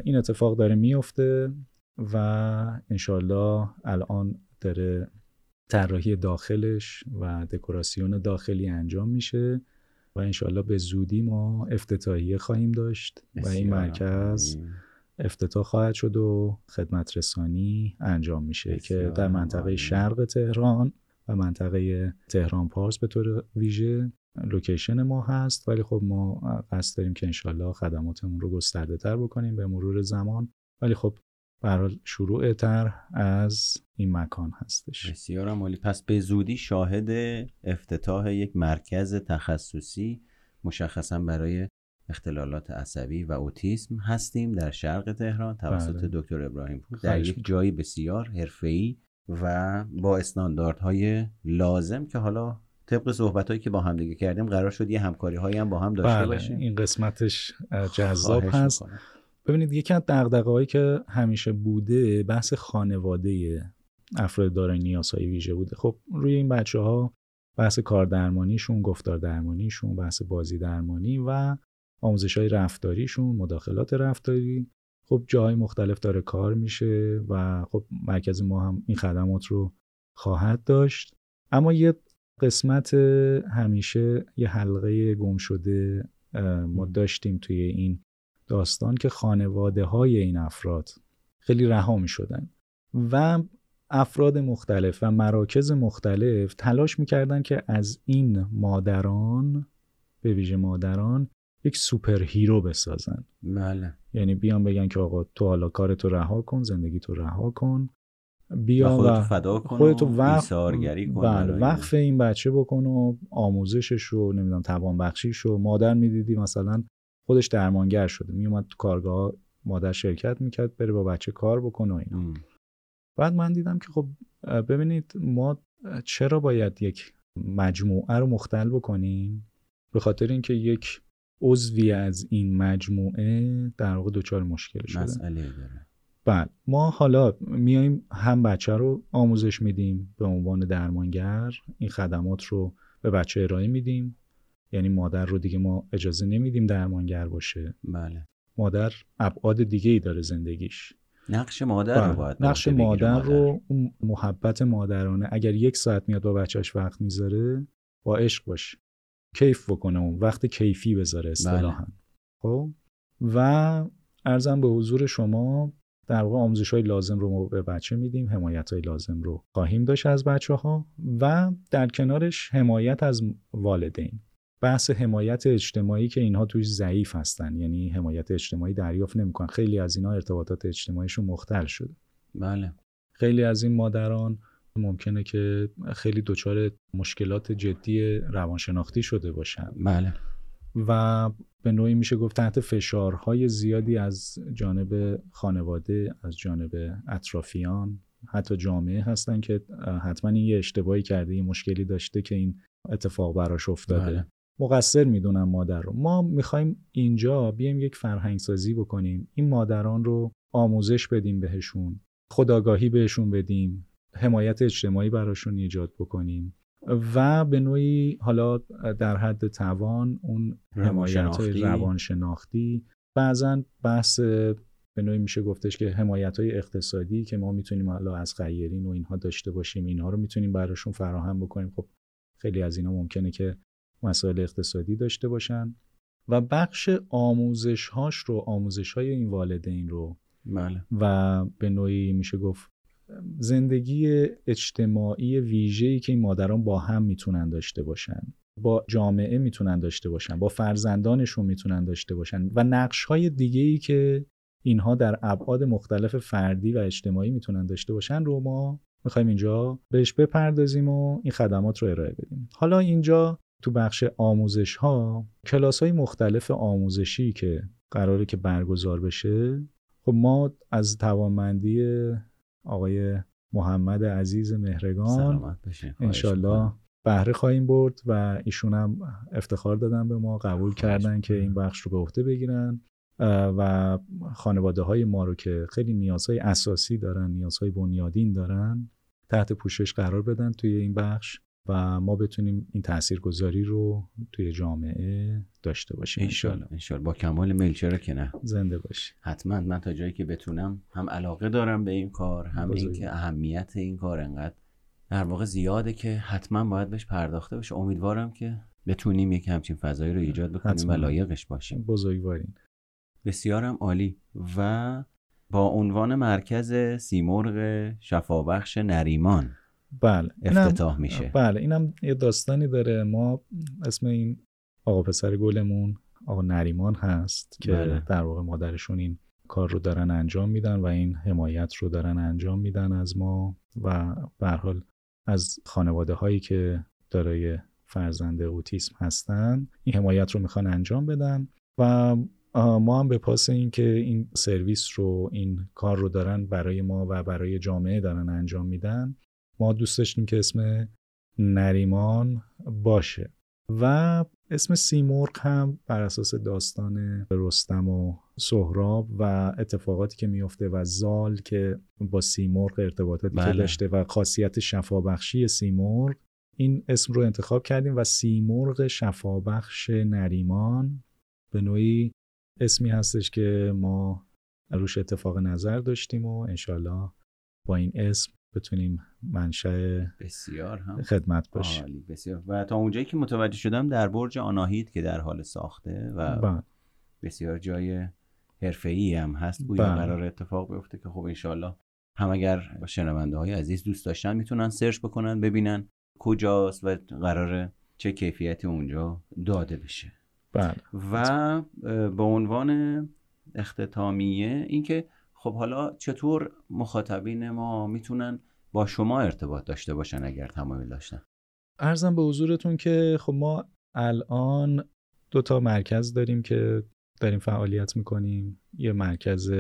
این اتفاق داره میفته و انشالله الان داره طراحی داخلش و دکوراسیون داخلی انجام میشه و انشالله به زودی ما افتتاحیه خواهیم داشت و این مرکز افتتاح خواهد شد و خدمت رسانی انجام میشه که در منطقه شرق تهران و منطقه تهران پارس به طور ویژه. لوکیشن ما هست ولی خب ما قصد داریم که انشالله خدماتمون رو گسترده تر بکنیم به مرور زمان. ولی خب برای شروع تر از این مکان هستش. بسیار عالی. پس به زودی شاهد افتتاح یک مرکز تخصصی مشخصا برای اختلالات عصبی و اوتیسم هستیم در شرق تهران توسط بله. دکتر ابراهیم پور. در یک جایی بسیار حرفه‌ای و با استانداردهای لازم که حالا طبق صحبت هایی که با هم دیگه کردیم قرار شد یه همکاری هایی هم با هم داشته بله. باشیم. این قسمتش جذاب هست. ببینید یکی از دغدغه‌هایی که همیشه بوده بحث خانواده افراد دارای نیازهای ویژه بوده. خب روی این بچه ها بحث کار درمانیشون گفتار درمانیشون بحث بازی درمانی و آموزش های رفتاریشون مداخلات رفتاری. خب جاهای مختلف داره کار میشه و خب مرکز ما هم این خدمات رو خواهد داشت. اما یه قسمت همیشه یه حلقه گم شده ما داشتیم توی این داستان که خانواده های این افراد خیلی رها می شدن و افراد مختلف و مراکز مختلف تلاش می‌کردن که از این مادران به ویژه مادران یک superhero بسازن. بله. یعنی بیان بگن که آقا تو حالا کارتو رها کن زندگی تو رها کن. بیا و فدا کن خودتو وقف کن بله وقف این. بچه بکن و آموزشش رو نمی‌دونم توان بخشیش رو. مادر می‌دیدی مثلا خودش درمانگر شده. میومد تو کارگاه مادر شرکت می‌کرد بره با بچه کار بکنه و اینا. بعد من دیدم که خب ببینید ما چرا باید یک مجموعه رو مختل بکنیم؟ به خاطر اینکه یک عضوی از این مجموعه در واقع دچار مشکل شده. مسئله داره. بعد ما حالا میایم هم بچه رو آموزش میدیم به عنوان درمانگر. این خدمات رو به بچه ارائه میدیم. یعنی مادر رو دیگه ما اجازه نمیدیم درمانگر باشه. بله. مادر ابعاد دیگه ای داره زندگیش. نقش مادر رو بله. باید نقش مادر, رو اون محبت مادرانه اگر یک ساعت میاد با بچهش وقت می‌ذاره با عشق باشه کیف بکنه اون وقت کیفی بذاره اصطلاحا. بله. خب؟ و ارزم به حضور شما در واقع آموزش های لازم رو ما به بچه میدیم حمایت های لازم رو خواهیم داشت از بچه ها و در کنارش حمایت از والدین. بحث حمایت اجتماعی که اینها توش ضعیف هستن یعنی حمایت اجتماعی دریافت نمی‌کنن. خیلی از اینها ارتباطات اجتماعیشون مختل شده. بله. خیلی از این مادران ممکنه که خیلی دچار مشکلات جدی روانشناختی شده باشن. بله. و به نوعی میشه گفت تحت فشارهای زیادی از جانب خانواده از جانب اطرافیان حتی جامعه هستن که حتما این یه اشتباهی کرده یه مشکلی داشته که این اتفاق براش افتاده. بله. مقصر می‌دونم مادر رو. ما می‌خوایم اینجا بیایم یک فرهنگ سازی بکنیم. این مادران رو آموزش بدیم بهشون خداگاهی بهشون بدیم حمایت اجتماعی براشون ایجاد بکنیم. و به نوعی حالا در حد توان اون حمایت روانشناختی. بعضا بحث به نوعی میشه گفتش که حمایت های اقتصادی که ما می‌تونیم حالا از خیرین و اینها داشته باشیم اینها رو می‌تونیم براشون فراهم بکنیم. خب خیلی از اینا ممکنه که مسائل اقتصادی داشته باشن. و بخش آموزش هاش رو آموزش های این والدین رو بله. و به نوعی میشه گفت زندگی اجتماعی ویژه‌ای که این مادران با هم می‌تونن داشته باشن با جامعه می‌تونن داشته باشن با فرزندانشون می‌تونن داشته باشن و نقش های دیگه ای که اینها در ابعاد مختلف فردی و اجتماعی می‌تونن داشته باشن رو ما می‌خوایم اینجا بهش بپردازیم و این خدمات رو ارائه بدیم. حالا اینجا تو بخش آموزش ها کلاس های مختلف آموزشی که قراره که برگزار بشه خب ما از توانمندی آقای محمد عزیز مهرگان. انشالله بهره خواهیم برد و ایشون هم افتخار دادن به ما قبول کردن که این بخش رو به عهده بگیرن. و خانواده های ما رو که خیلی نیازهای اساسی دارن نیازهای بنیادین دارن تحت پوشش قرار بدن توی این بخش. و ما بتونیم این تاثیرگذاری رو توی جامعه داشته باشیم انشالله انشالله. با کمال میل چرا که نه. زنده باشی. حتما. من تا جایی که بتونم هم علاقه دارم به این کار هم اینکه اهمیت این کار انقدر در واقع زیاده که حتما باید بهش پرداخته بشه. امیدوارم که بتونیم یک همچین فضایی رو ایجاد بکنیم و لایقش باشیم. بزرگوارین. بسیارم عالی. و با عنوان مرکز سیمرغ شفابخش نریمان. بله افتتاح میشه. بله اینم یه داستانی داره. ما اسم این آقا پسر گلمون آقا نریمان هست که بله. در واقع مادرشون این کار رو دارن انجام میدن و این حمایت رو دارن انجام میدن از ما و به حال از خانواده هایی که دارای فرزند اوتیسم هستن این حمایت رو می‌خوان انجام بدن و ما هم به پاس این که این سرویس رو این کار رو دارن برای ما و برای جامعه دارن انجام میدن. ما دوست داشتیم که اسم نریمان باشه و اسم سیمرغ هم بر اساس داستان رستم و سهراب و اتفاقاتی که میفته و زال که با سیمرغ ارتباطاتی بله. که داشته و خاصیت شفابخشی سیمرغ این اسم رو انتخاب کردیم و سیمرغ شفابخش نریمان به نوعی اسمی هستش که ما روش اتفاق نظر داشتیم و انشالله با این اسم بتونیم منشأ بسیار هم خدمت باشه بسیار و تا اونجایی که متوجه شدم در برج آناهید که در حال ساخته و با. بسیار جای حرفه‌ای هم هست گویا. قرار اتفاق بیفته که خب انشالله هم اگر شنونده های عزیز دوست داشتن می‌تونن سرچ بکنن ببینن کجاست و قرار چه کیفیتی اونجا داده بشه بله. و به عنوان اختتامیه اینکه خب حالا چطور مخاطبین ما می‌تونن با شما ارتباط داشته باشن اگر تمایل داشتن؟ ارزم به حضورتون که خب ما الان دو تا مرکز داریم که داریم فعالیت می‌کنیم. یه مرکز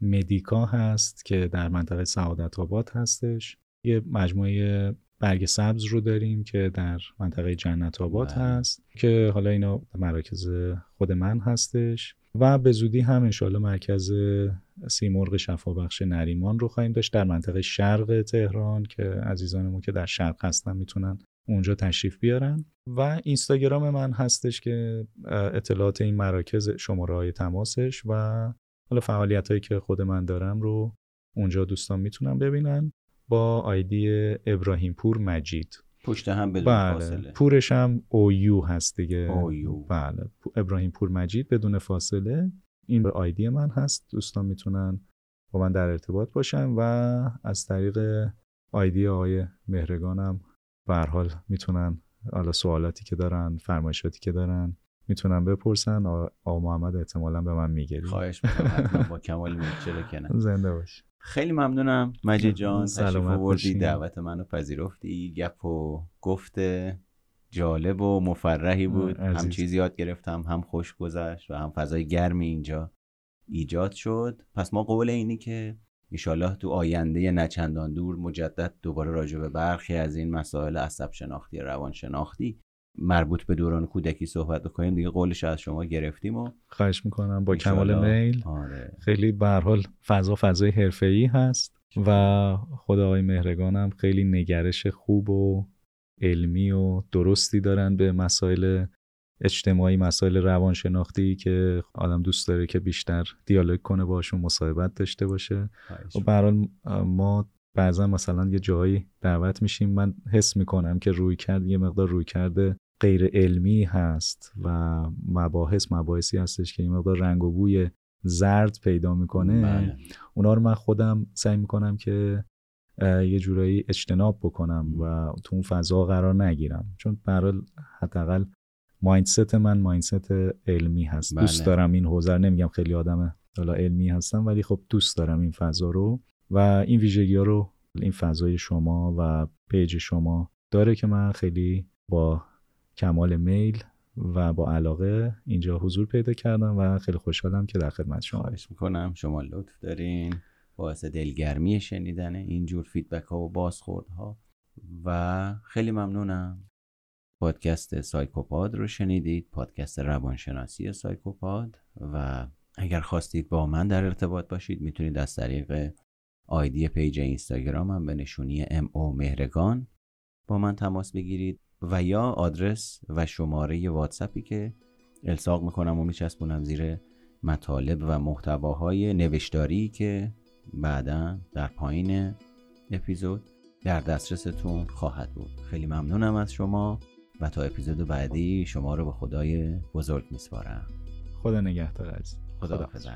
مدیکا هست که در منطقه سعادت آباد هستش. یه مجموعه برگ سبز رو داریم که در منطقه جنت آباد بله. هست که حالا اینا مراکز خود من هستش. و به زودی هم انشالله مرکز سیمرغ شفابخش نریمان رو خواهیم داشت در منطقه شرق تهران که عزیزانمون که در شرق هستن می‌تونن اونجا تشریف بیارن. و اینستاگرام من هستش که اطلاعات این مراکز شماره های تماسش و حالا فعالیت هایی که خود من دارم رو اونجا دوستان می‌تونن ببینن با آیدی ابراهیم پور مجید. پشت هم بدون بله. فاصله. پورش هم اویو هست دیگه. اویو بله ابراهیم پور مجید بدون فاصله. این به آیدی من هست دوستان می‌تونن با من در ارتباط باشن و از طریق آیدی آقای مهرگانم به حال می‌تونن حالا سوالاتی که دارن فرمایشاتی که دارن می‌تونن بپرسن. آقا محمد احتمالا به من می‌گیری خواهش می‌کنم با کمال میگه زنده باش. خیلی ممنونم مجید جان تشریف آوردی دعوت منو پذیرفتی گپ و گفت. جالب و مفرحی بود. هم چیزی یاد گرفتم هم خوش گذشت و هم فضای گرمی اینجا ایجاد شد. پس ما قول اینی که ایشالله تو آینده نچندان دور مجدد دوباره راجع به برخی از این مسائل عصب شناختی روان شناختی مربوط به دوران کودکی صحبت بکنیم دیگه قولش از شما گرفتیم و خواهش می‌کنم با کمال میل. آره. خیلی به حال فضا فضای حرفه‌ای هست و خدا آقای مهرگانم خیلی نگرش خوب و علمی و درستی دارن به مسائل اجتماعی مسائل روانشناختی که آدم دوست داره که بیشتر دیالوگ کنه باشون مصاحبت داشته باشه. و برحال ما بعضا مثلا یه جایی دعوت میشیم. من حس می‌کنم که روی کرد یه مقدار روی کرده غیر علمی هست و مباحث مباحثی هستش که این مقدار رنگ و بوی زرد پیدا می‌کنه. بله. اونا رو من خودم سعی می‌کنم که یه جورایی اجتناب بکنم و تو اون فضا قرار نگیرم. چون برای حداقل مایندست من مایندست علمی هست. بله. دوست دارم این حوزه نمیگم خیلی آدم حالا علمی هستم ولی خب دوست دارم این فضا رو و این ویژگی ها رو این فضای شما و پیج شما داره که من خیلی با کمال میل و با علاقه اینجا حضور پیدا کردم و خیلی خوشحالم که در خدمت شما خواهش می‌کنم. شما لطف دارین. باعث دلگرمی شنیدن اینجور feedback ها و بازخورد ها و خیلی ممنونم. پادکست سایکوپاد رو شنیدید پادکست روانشناسی سایکوپاد. و اگر خواستید با من در ارتباط باشید می‌تونید از طریق آیدی page اینستاگرامم به نشونی M O مهرگان با من تماس بگیرید. و یا آدرس و شماره واتسپی که الساق می‌کنم و میچسبونم زیر مطالب و محتواهای نوشتاری که بعدا در پایین اپیزود در دسترستون خواهد بود. خیلی ممنونم از شما و تا اپیزود بعدی شما رو به خدای بزرگ میسپارم. خدا نگهدار عزیز. خدا, خدا